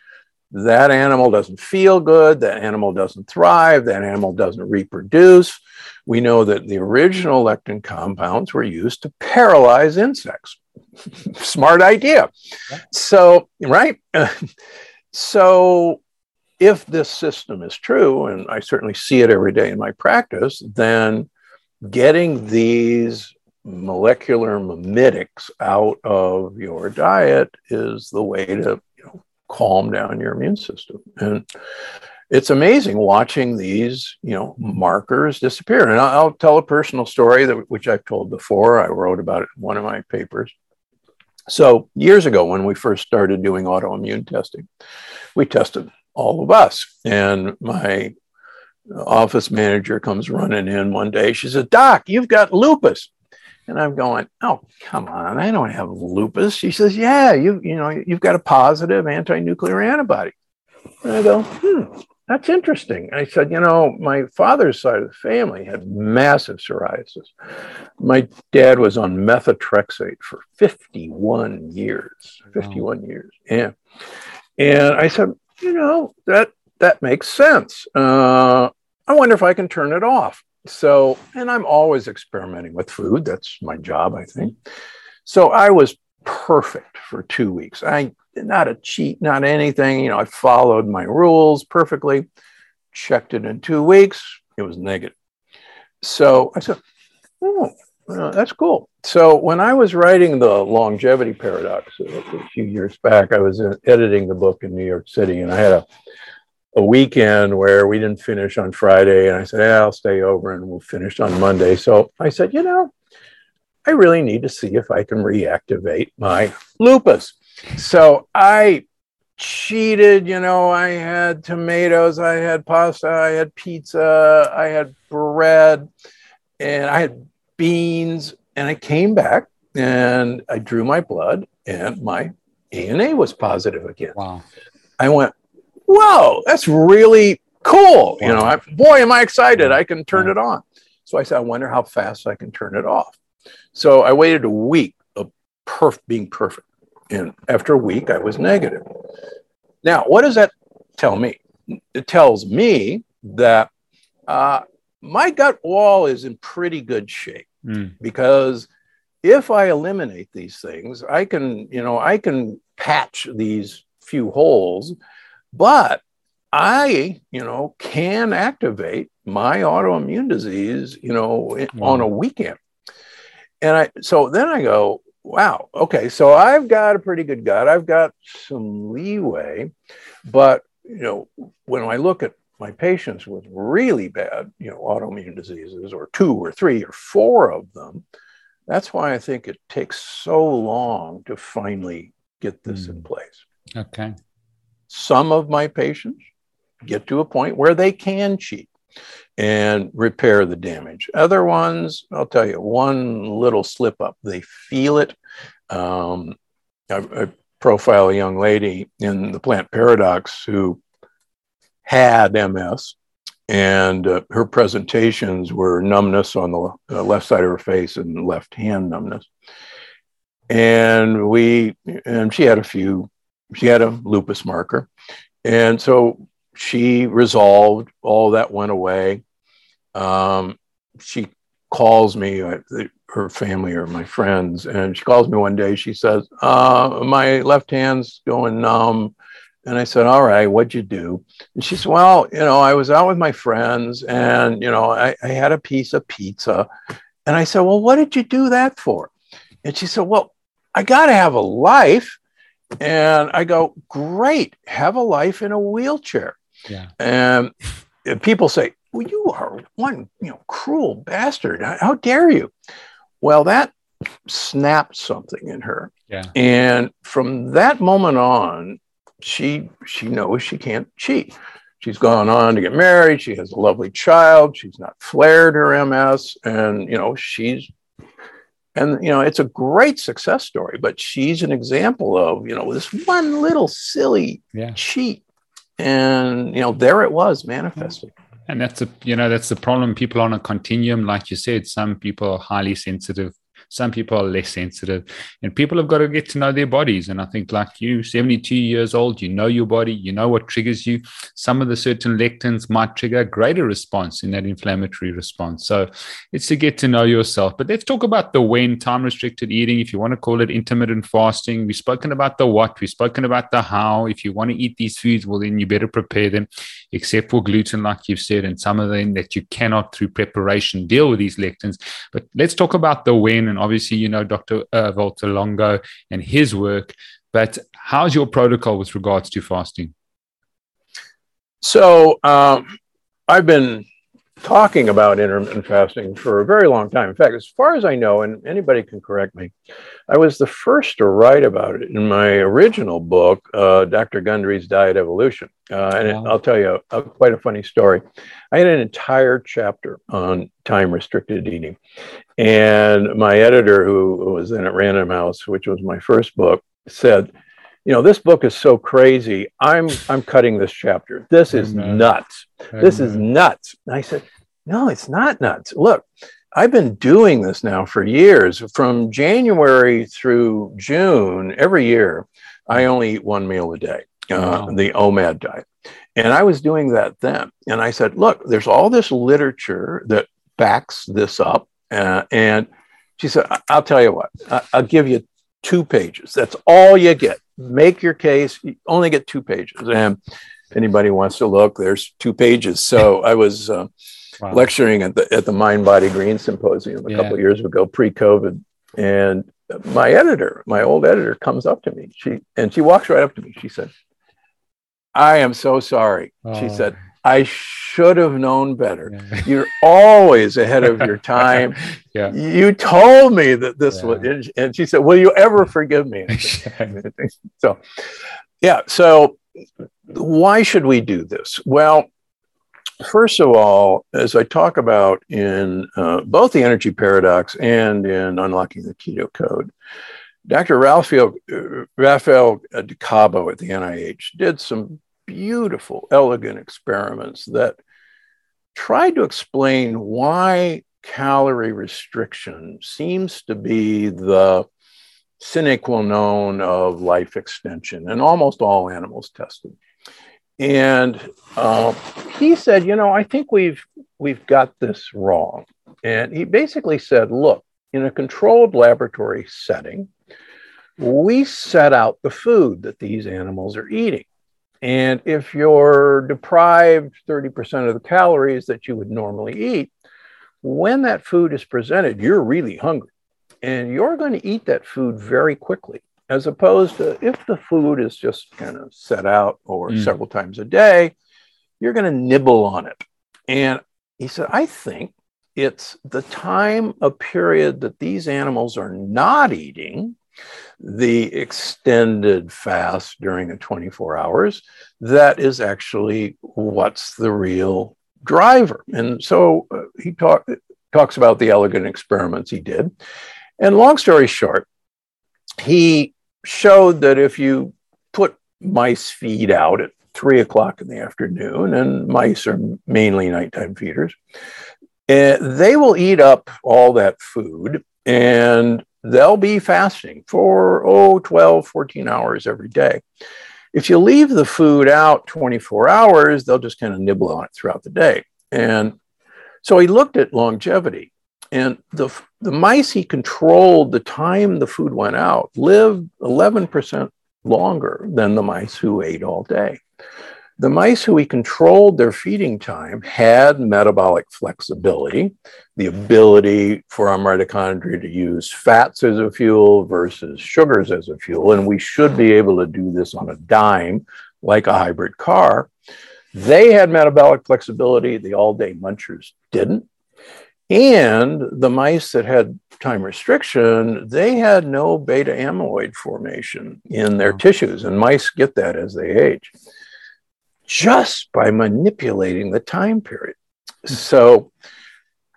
that animal doesn't feel good, that animal doesn't thrive, that animal doesn't reproduce. We know that the original lectin compounds were used to paralyze insects. Smart idea. So, right? so, if this system is true, and I certainly see it every day in my practice, then getting these molecular mimetics out of your diet is the way to you know, calm down your immune system. And it's amazing watching these, you know, markers disappear. And I'll, tell a personal story that which I've told before. I wrote about it in one of my papers. So years ago, when we first started doing autoimmune testing, we tested all of us. And my office manager comes running in one day. She says, Doc, you've got lupus. And I'm going, oh, come on, I don't have lupus. She says, yeah, you, you know, you've got a positive anti-nuclear antibody. And I go, hmm, that's interesting. I said, you know, my father's side of the family had massive psoriasis. My dad was on methotrexate for 51 years, 51 wow. years. Yeah. And I said, you know, that that makes sense. Uh, I wonder if I can turn it off. So, and I'm always experimenting with food. That's my job, I think. So I was perfect for two weeks. I not a cheat, not anything. You know, I followed my rules perfectly. Checked it in two weeks. It was negative. So I said, "Oh, well, that's cool." So when I was writing the longevity paradox a few years back, I was uh, editing the book in New York City, and I had a a weekend where we didn't finish on Friday. And I said, yeah, I'll stay over and we'll finish on Monday. So I said, you know, I really need to see if I can reactivate my lupus. So I cheated, you know, I had tomatoes, I had pasta, I had pizza, I had bread, and I had beans. And I came back and I drew my blood and my ANA was positive again. Wow. I went, whoa, that's really cool. You know, I, boy, am I excited. I can turn it on. So I said, I wonder how fast I can turn it off. So I waited a week of perf- being perfect. And after a week, I was negative. Now, what does that tell me? It tells me that uh, my gut wall is in pretty good shape mm. because if I eliminate these things, I can, you know, I can patch these few holes but I, you know, can activate my autoimmune disease, you know, wow. on a weekend. And I, so then I go, wow, okay, so I've got a pretty good gut. I've got some leeway, but you know, when I look at my patients with really bad, you know, autoimmune diseases, or two or three or four of them, that's why I think it takes so long to finally get this mm. in hmm. place. Okay. Some of my patients get to a point where they can cheat and repair the damage. Other ones, I'll tell you, one little slip up, they feel it. Um, I, I profile a young lady in the plant paradox who had MS, and uh, her presentations were numbness on the uh, left side of her face and left hand numbness. And we, and she had a few, she had a lupus marker. And so she resolved, all that went away. Um, she calls me, uh, her family or my friends, and she calls me one day. She says, uh, My left hand's going numb. And I said, All right, what'd you do? And she said, Well, you know, I was out with my friends and, you know, I, I had a piece of pizza. And I said, Well, what did you do that for? And she said, Well, I got to have a life. And I go, Great, have a life in a wheelchair. Yeah. And people say, well, you are one, you know, cruel bastard. How dare you? Well, that snapped something in her. Yeah. And from that moment on, she she knows she can't cheat. She's gone on to get married. She has a lovely child. She's not flared her MS, and you know she's and you know it's a great success story. But she's an example of you know this one little silly yeah. cheat and you know there it was manifesting and that's a you know that's the problem people on a continuum like you said some people are highly sensitive some people are less sensitive, and people have got to get to know their bodies. And I think, like you, 72 years old, you know your body, you know what triggers you. Some of the certain lectins might trigger a greater response in that inflammatory response. So it's to get to know yourself. But let's talk about the when, time restricted eating, if you want to call it intermittent fasting. We've spoken about the what, we've spoken about the how. If you want to eat these foods, well, then you better prepare them, except for gluten, like you've said, and some of them that you cannot through preparation deal with these lectins. But let's talk about the when and obviously you know Dr. Uh, Valter Longo and his work, but how's your protocol with regards to fasting? So um, I've been talking about intermittent fasting for a very long time. In fact, as far as I know, and anybody can correct me, I was the first to write about it in my original book, uh, Dr. Gundry's Diet Evolution. Uh, and wow. it, I'll tell you a, a, quite a funny story. I had an entire chapter on time restricted eating. And my editor, who was then at Random House, which was my first book, said, you know, this book is so crazy. I'm I'm cutting this chapter. This is nuts. This is nuts. And I said, no, it's not nuts. Look, I've been doing this now for years. From January through June, every year, I only eat one meal a day, uh, wow. the OMAD diet. And I was doing that then. And I said, look, there's all this literature that backs this up. Uh, and she said, I'll tell you what, I'll give you two pages. That's all you get. Make your case. You only get two pages. And if anybody wants to look, there's two pages. So I was uh, wow. lecturing at the at the Mind Body Green Symposium a yeah. couple of years ago, pre-COVID, and my editor, my old editor, comes up to me. She and she walks right up to me. She said, "I am so sorry." Oh. She said, I should have known better. Yeah. You're always ahead of your time. yeah. You told me that this yeah. was, and she said, Will you ever forgive me? so, yeah. So, why should we do this? Well, first of all, as I talk about in uh, both the energy paradox and in unlocking the keto code, Dr. Rafael, uh, Raphael DeCabo at the NIH did some beautiful, elegant experiments that tried to explain why calorie restriction seems to be the sine qua non of life extension in almost all animals tested. And uh, he said, you know, I think we've we've got this wrong. And he basically said, look, in a controlled laboratory setting, we set out the food that these animals are eating. And if you're deprived 30% of the calories that you would normally eat, when that food is presented, you're really hungry. and you're going to eat that food very quickly, as opposed to if the food is just kind of set out or mm. several times a day, you're going to nibble on it. And he said, I think it's the time a period that these animals are not eating the extended fast during the 24 hours that is actually what's the real driver. And so uh, he talk, talks about the elegant experiments he did. And long story short he showed that if you put mice feed out at three o'clock in the afternoon and mice are mainly nighttime feeders and they will eat up all that food and they'll be fasting for, oh, 12, 14 hours every day. If you leave the food out 24 hours, they'll just kind of nibble on it throughout the day. And so he looked at longevity. And the, the mice he controlled the time the food went out lived 11% longer than the mice who ate all day. The mice who we controlled their feeding time had metabolic flexibility, the ability for our mitochondria to use fats as a fuel versus sugars as a fuel. And we should be able to do this on a dime, like a hybrid car. They had metabolic flexibility, the all day munchers didn't. And the mice that had time restriction, they had no beta amyloid formation in their tissues, and mice get that as they age just by manipulating the time period. So,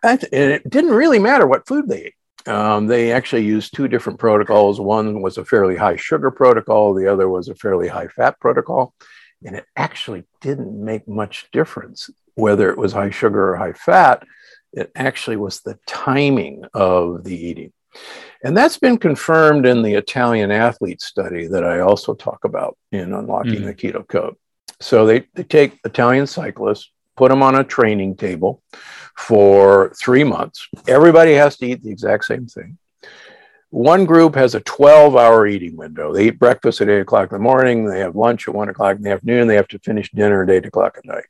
and it didn't really matter what food they ate. Um, they actually used two different protocols. One was a fairly high sugar protocol, the other was a fairly high fat protocol. And it actually didn't make much difference whether it was high sugar or high fat. It actually was the timing of the eating. And that's been confirmed in the Italian athlete study that I also talk about in Unlocking mm. the Keto Code. So they, they take Italian cyclists, put them on a training table for three months. Everybody has to eat the exact same thing. One group has a 12 hour eating window. They eat breakfast at eight o'clock in the morning, they have lunch at one o'clock in the afternoon, they have to finish dinner at eight o'clock at night.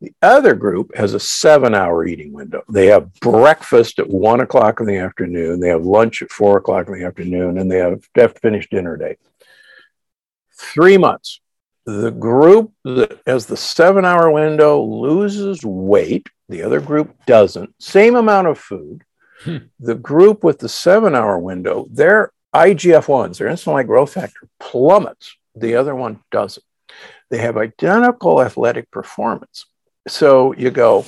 The other group has a seven hour eating window. They have breakfast at one o'clock in the afternoon, they have lunch at four o'clock in the afternoon, and they have, have to finish dinner at eight. Three months the group that has the seven hour window loses weight, the other group doesn't, same amount of food. Hmm. The group with the seven hour window, their IGF 1s, their insulin like growth factor, plummets. The other one doesn't. They have identical athletic performance. So you go,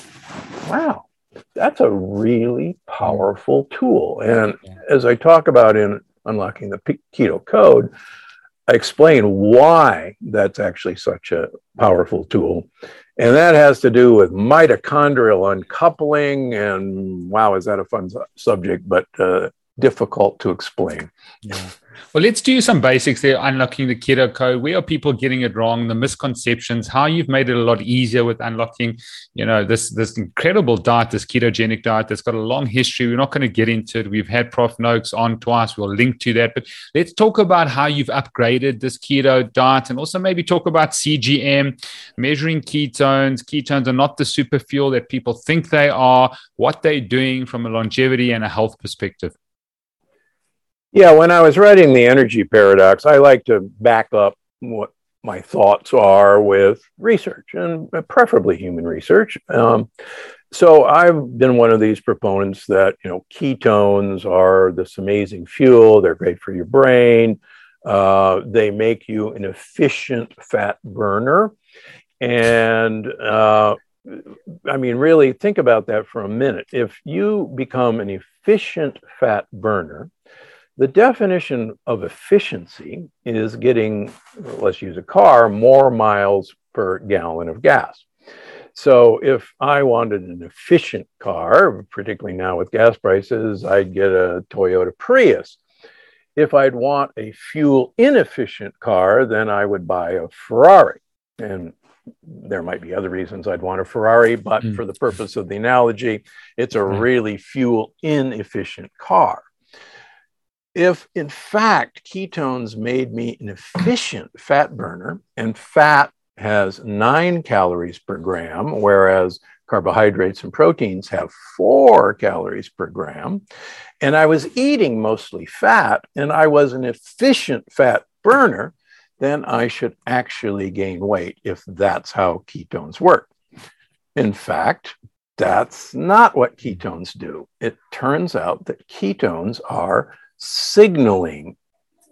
wow, that's a really powerful tool. And as I talk about in Unlocking the Keto Code, explain why that's actually such a powerful tool. And that has to do with mitochondrial uncoupling. And wow, is that a fun su- subject, but uh, difficult to explain. Yeah. Well, let's do some basics there. Unlocking the keto code. Where are people getting it wrong? The misconceptions. How you've made it a lot easier with unlocking. You know this this incredible diet, this ketogenic diet that's got a long history. We're not going to get into it. We've had Prof Noakes on twice. We'll link to that. But let's talk about how you've upgraded this keto diet, and also maybe talk about CGM, measuring ketones. Ketones are not the super fuel that people think they are. What they're doing from a longevity and a health perspective. Yeah, when I was writing the energy paradox, I like to back up what my thoughts are with research and preferably human research. Um, so I've been one of these proponents that you know ketones are this amazing fuel. They're great for your brain. Uh, they make you an efficient fat burner, and uh, I mean, really think about that for a minute. If you become an efficient fat burner, the definition of efficiency is getting, let's use a car, more miles per gallon of gas. So if I wanted an efficient car, particularly now with gas prices, I'd get a Toyota Prius. If I'd want a fuel inefficient car, then I would buy a Ferrari. And there might be other reasons I'd want a Ferrari, but mm. for the purpose of the analogy, it's a really fuel inefficient car if in fact ketones made me an efficient fat burner and fat has nine calories per gram, whereas carbohydrates and proteins have four calories per gram. And I was eating mostly fat, and I was an efficient fat burner, then I should actually gain weight if that's how ketones work. In fact, that's not what ketones do. It turns out that ketones are signaling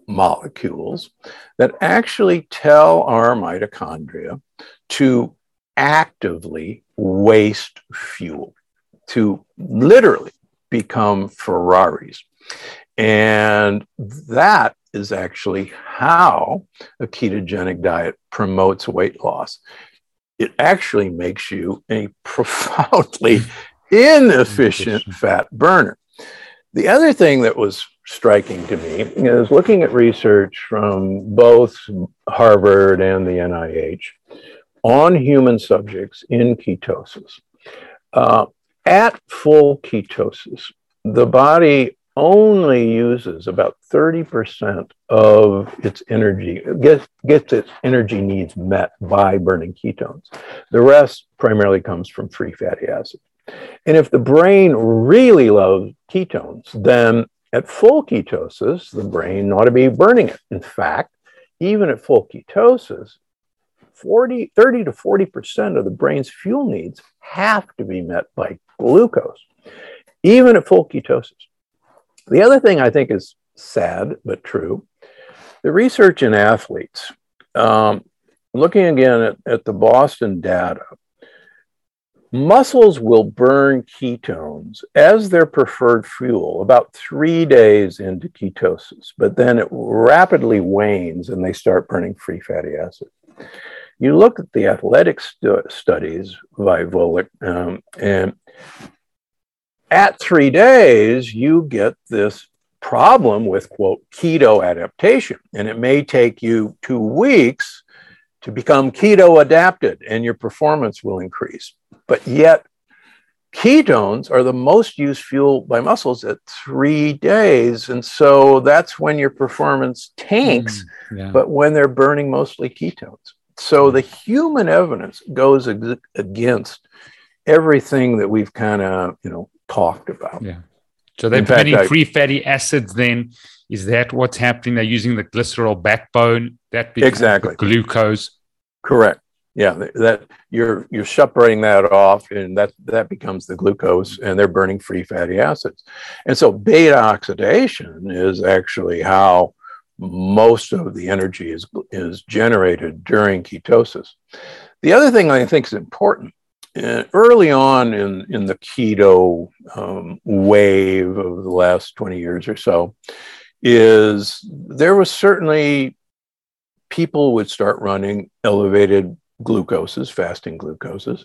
molecules that actually tell our mitochondria to actively waste fuel, to literally become Ferraris. And that is actually how a ketogenic diet promotes weight loss. It actually makes you a profoundly inefficient fat burner. The other thing that was striking to me is looking at research from both Harvard and the NIH on human subjects in ketosis. Uh, at full ketosis, the body only uses about 30% of its energy, gets, gets its energy needs met by burning ketones. The rest primarily comes from free fatty acids. And if the brain really loves ketones, then at full ketosis, the brain ought to be burning it. In fact, even at full ketosis, 40, 30 to 40% of the brain's fuel needs have to be met by glucose, even at full ketosis. The other thing I think is sad but true the research in athletes, um, looking again at, at the Boston data, muscles will burn ketones as their preferred fuel about three days into ketosis, but then it rapidly wanes and they start burning free fatty acid. You look at the athletic stu- studies by Volek, um, and at three days, you get this problem with, quote, keto adaptation. And it may take you two weeks to become keto adapted and your performance will increase. But yet, ketones are the most used fuel by muscles at three days. And so that's when your performance tanks, mm, yeah. but when they're burning mostly ketones. So the human evidence goes ag- against everything that we've kind of, you know, talked about. Yeah. So they're burning fact, free fatty acids then. Is that what's happening? They're using the glycerol backbone that exactly glucose. Correct. Yeah, that you're you're separating that off, and that that becomes the glucose, and they're burning free fatty acids. And so beta oxidation is actually how most of the energy is is generated during ketosis. The other thing I think is important uh, early on in, in the keto um, wave of the last 20 years or so is there was certainly people would start running elevated glucoses fasting glucoses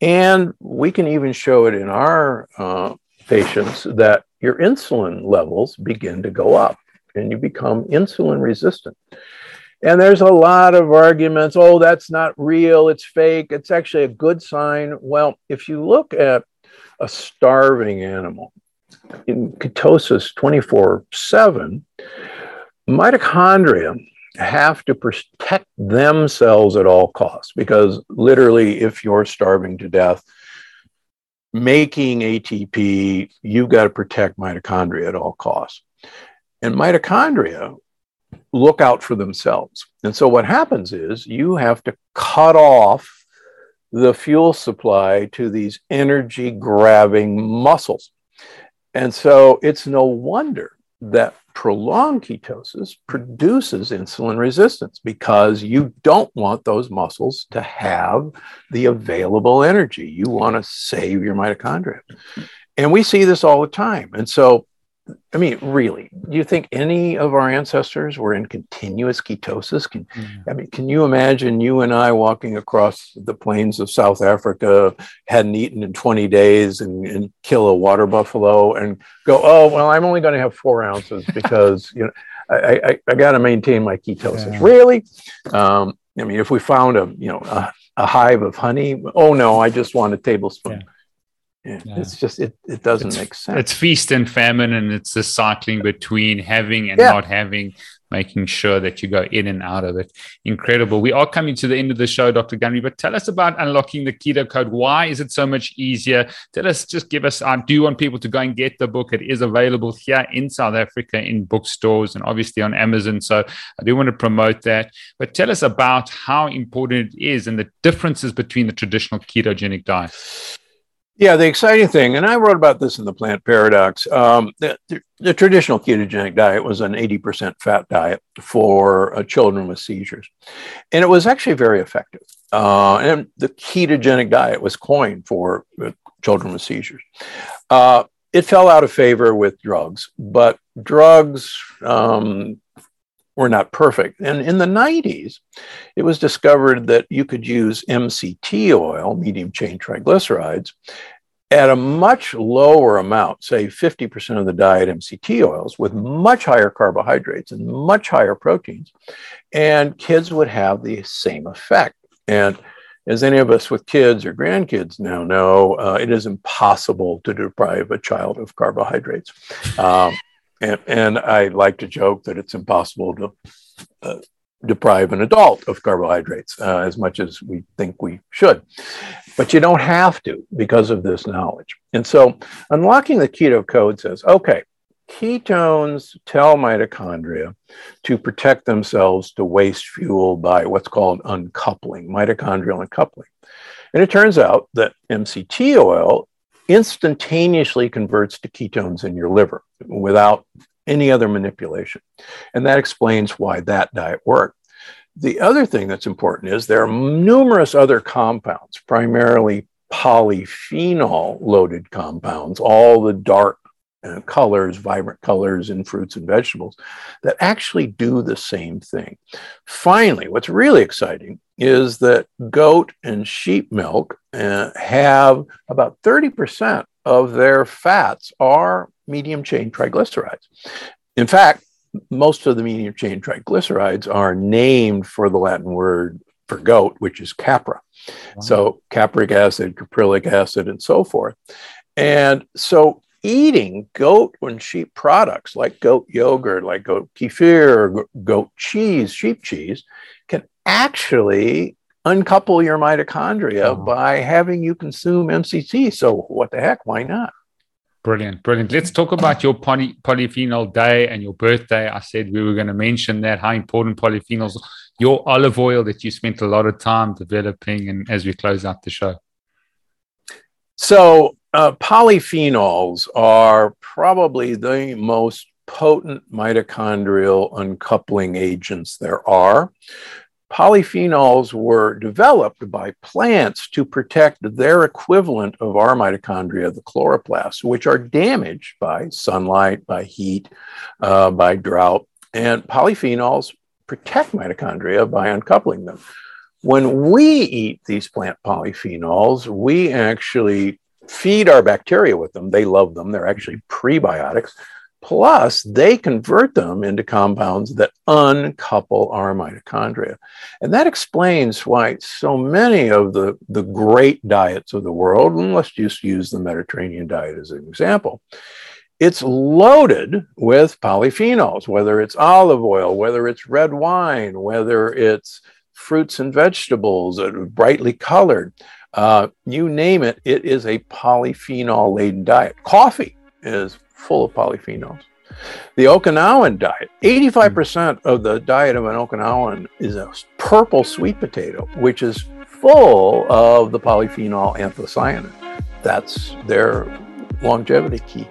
and we can even show it in our uh, patients that your insulin levels begin to go up and you become insulin resistant and there's a lot of arguments oh, that's not real, it's fake, it's actually a good sign. Well, if you look at a starving animal in ketosis 24 7, mitochondria have to protect themselves at all costs because literally, if you're starving to death, making ATP, you've got to protect mitochondria at all costs. And mitochondria look out for themselves. And so what happens is you have to cut off the fuel supply to these energy grabbing muscles. And so it's no wonder that prolonged ketosis produces insulin resistance because you don't want those muscles to have the available energy. You want to save your mitochondria. And we see this all the time. And so I mean, really, do you think any of our ancestors were in continuous ketosis? Can, mm. I mean, can you imagine you and I walking across the plains of South Africa, hadn't eaten in 20 days, and, and kill a water buffalo and go, oh, well, I'm only going to have four ounces because, you know, I, I, I got to maintain my ketosis. Yeah. Really? Um, I mean, if we found a, you know, a, a, hive of honey, oh no, I just want a tablespoon. Yeah. Yeah. It's just it, it doesn't it's, make sense. It's feast and famine, and it's the cycling between having and yeah. not having making sure that you go in and out of it. Incredible. We are coming to the end of the show, Dr. Gundry, but tell us about unlocking the keto code. Why is it so much easier? Tell us, just give us, I do want people to go and get the book. It is available here in South Africa in bookstores and obviously on Amazon. So I do want to promote that. But tell us about how important it is and the differences between the traditional ketogenic diet. Yeah, the exciting thing, and I wrote about this in the Plant Paradox. Um, the, the, the, traditional ketogenic diet was an 80% fat diet for uh, children with seizures, and it was actually very effective. Uh, and the ketogenic diet was coined for uh, children with seizures. Uh, it fell out of favor with drugs, but drugs um, were not perfect. And in the 90s, it was discovered that you could use MCT oil, medium chain triglycerides, at a much lower amount, say 50% of the diet MCT oils, with much higher carbohydrates and much higher proteins. And kids would have the same effect. And as any of us with kids or grandkids now know, uh, it is impossible to deprive a child of carbohydrates. Um, and, and I like to joke that it's impossible to uh, deprive an adult of carbohydrates uh, as much as we think we should. But you don't have to because of this knowledge. And so unlocking the keto code says, okay, ketones tell mitochondria to protect themselves to waste fuel by what's called uncoupling, mitochondrial uncoupling. And it turns out that MCT oil instantaneously converts to ketones in your liver without any other manipulation. And that explains why that diet worked. The other thing that's important is there are numerous other compounds, primarily polyphenol loaded compounds, all the dark uh, colors, vibrant colors in fruits and vegetables that actually do the same thing. Finally, what's really exciting is that goat and sheep milk uh, have about 30% of their fats are medium chain triglycerides. In fact, most of the medium chain triglycerides are named for the Latin word for goat, which is capra. Wow. So capric acid, caprylic acid, and so forth. And so eating goat and sheep products like goat yogurt, like goat kefir, goat cheese, sheep cheese, can actually uncouple your mitochondria oh. by having you consume MCT. So what the heck? Why not? Brilliant, brilliant. Let's talk about your poly, polyphenol day and your birthday. I said we were going to mention that how important polyphenols, your olive oil that you spent a lot of time developing, and as we close out the show. So, uh, polyphenols are probably the most potent mitochondrial uncoupling agents there are polyphenols were developed by plants to protect their equivalent of our mitochondria, the chloroplasts, which are damaged by sunlight, by heat, uh, by drought. And polyphenols protect mitochondria by uncoupling them. When we eat these plant polyphenols, we actually feed our bacteria with them. They love them. They're actually mm-hmm. prebiotics. Plus, they convert them into compounds that uncouple our mitochondria. And that explains why so many of the, the great diets of the world, and let's just use the Mediterranean diet as an example, it's loaded with polyphenols, whether it's olive oil, whether it's red wine, whether it's fruits and vegetables that are brightly colored. Uh, you name it, it is a polyphenol laden diet. Coffee is full of polyphenols. The Okinawan diet, 85% of the diet of an Okinawan is a purple sweet potato, which is full of the polyphenol anthocyanin. That's their longevity key.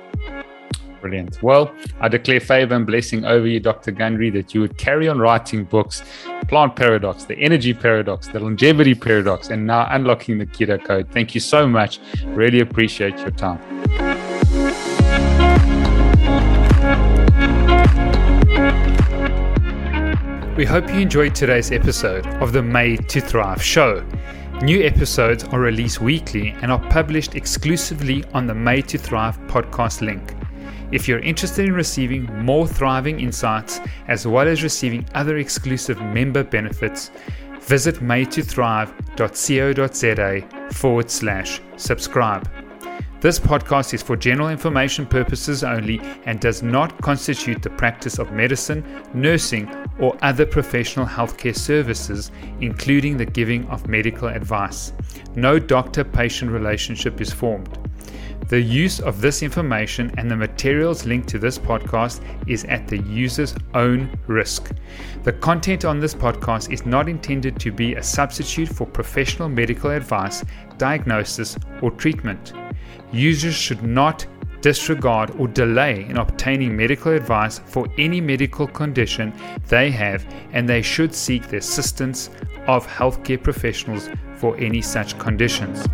Brilliant. Well, I declare favor and blessing over you, Dr. Gundry, that you would carry on writing books, Plant Paradox, the Energy Paradox, the Longevity Paradox, and now unlocking the Keto Code. Thank you so much. Really appreciate your time. We hope you enjoyed today's episode of the Made to Thrive show. New episodes are released weekly and are published exclusively on the Made to Thrive podcast link. If you're interested in receiving more thriving insights as well as receiving other exclusive member benefits, visit madetothrive.co.za forward slash subscribe. This podcast is for general information purposes only and does not constitute the practice of medicine, nursing, or other professional healthcare services, including the giving of medical advice. No doctor patient relationship is formed. The use of this information and the materials linked to this podcast is at the user's own risk. The content on this podcast is not intended to be a substitute for professional medical advice, diagnosis, or treatment. Users should not disregard or delay in obtaining medical advice for any medical condition they have, and they should seek the assistance of healthcare professionals for any such conditions.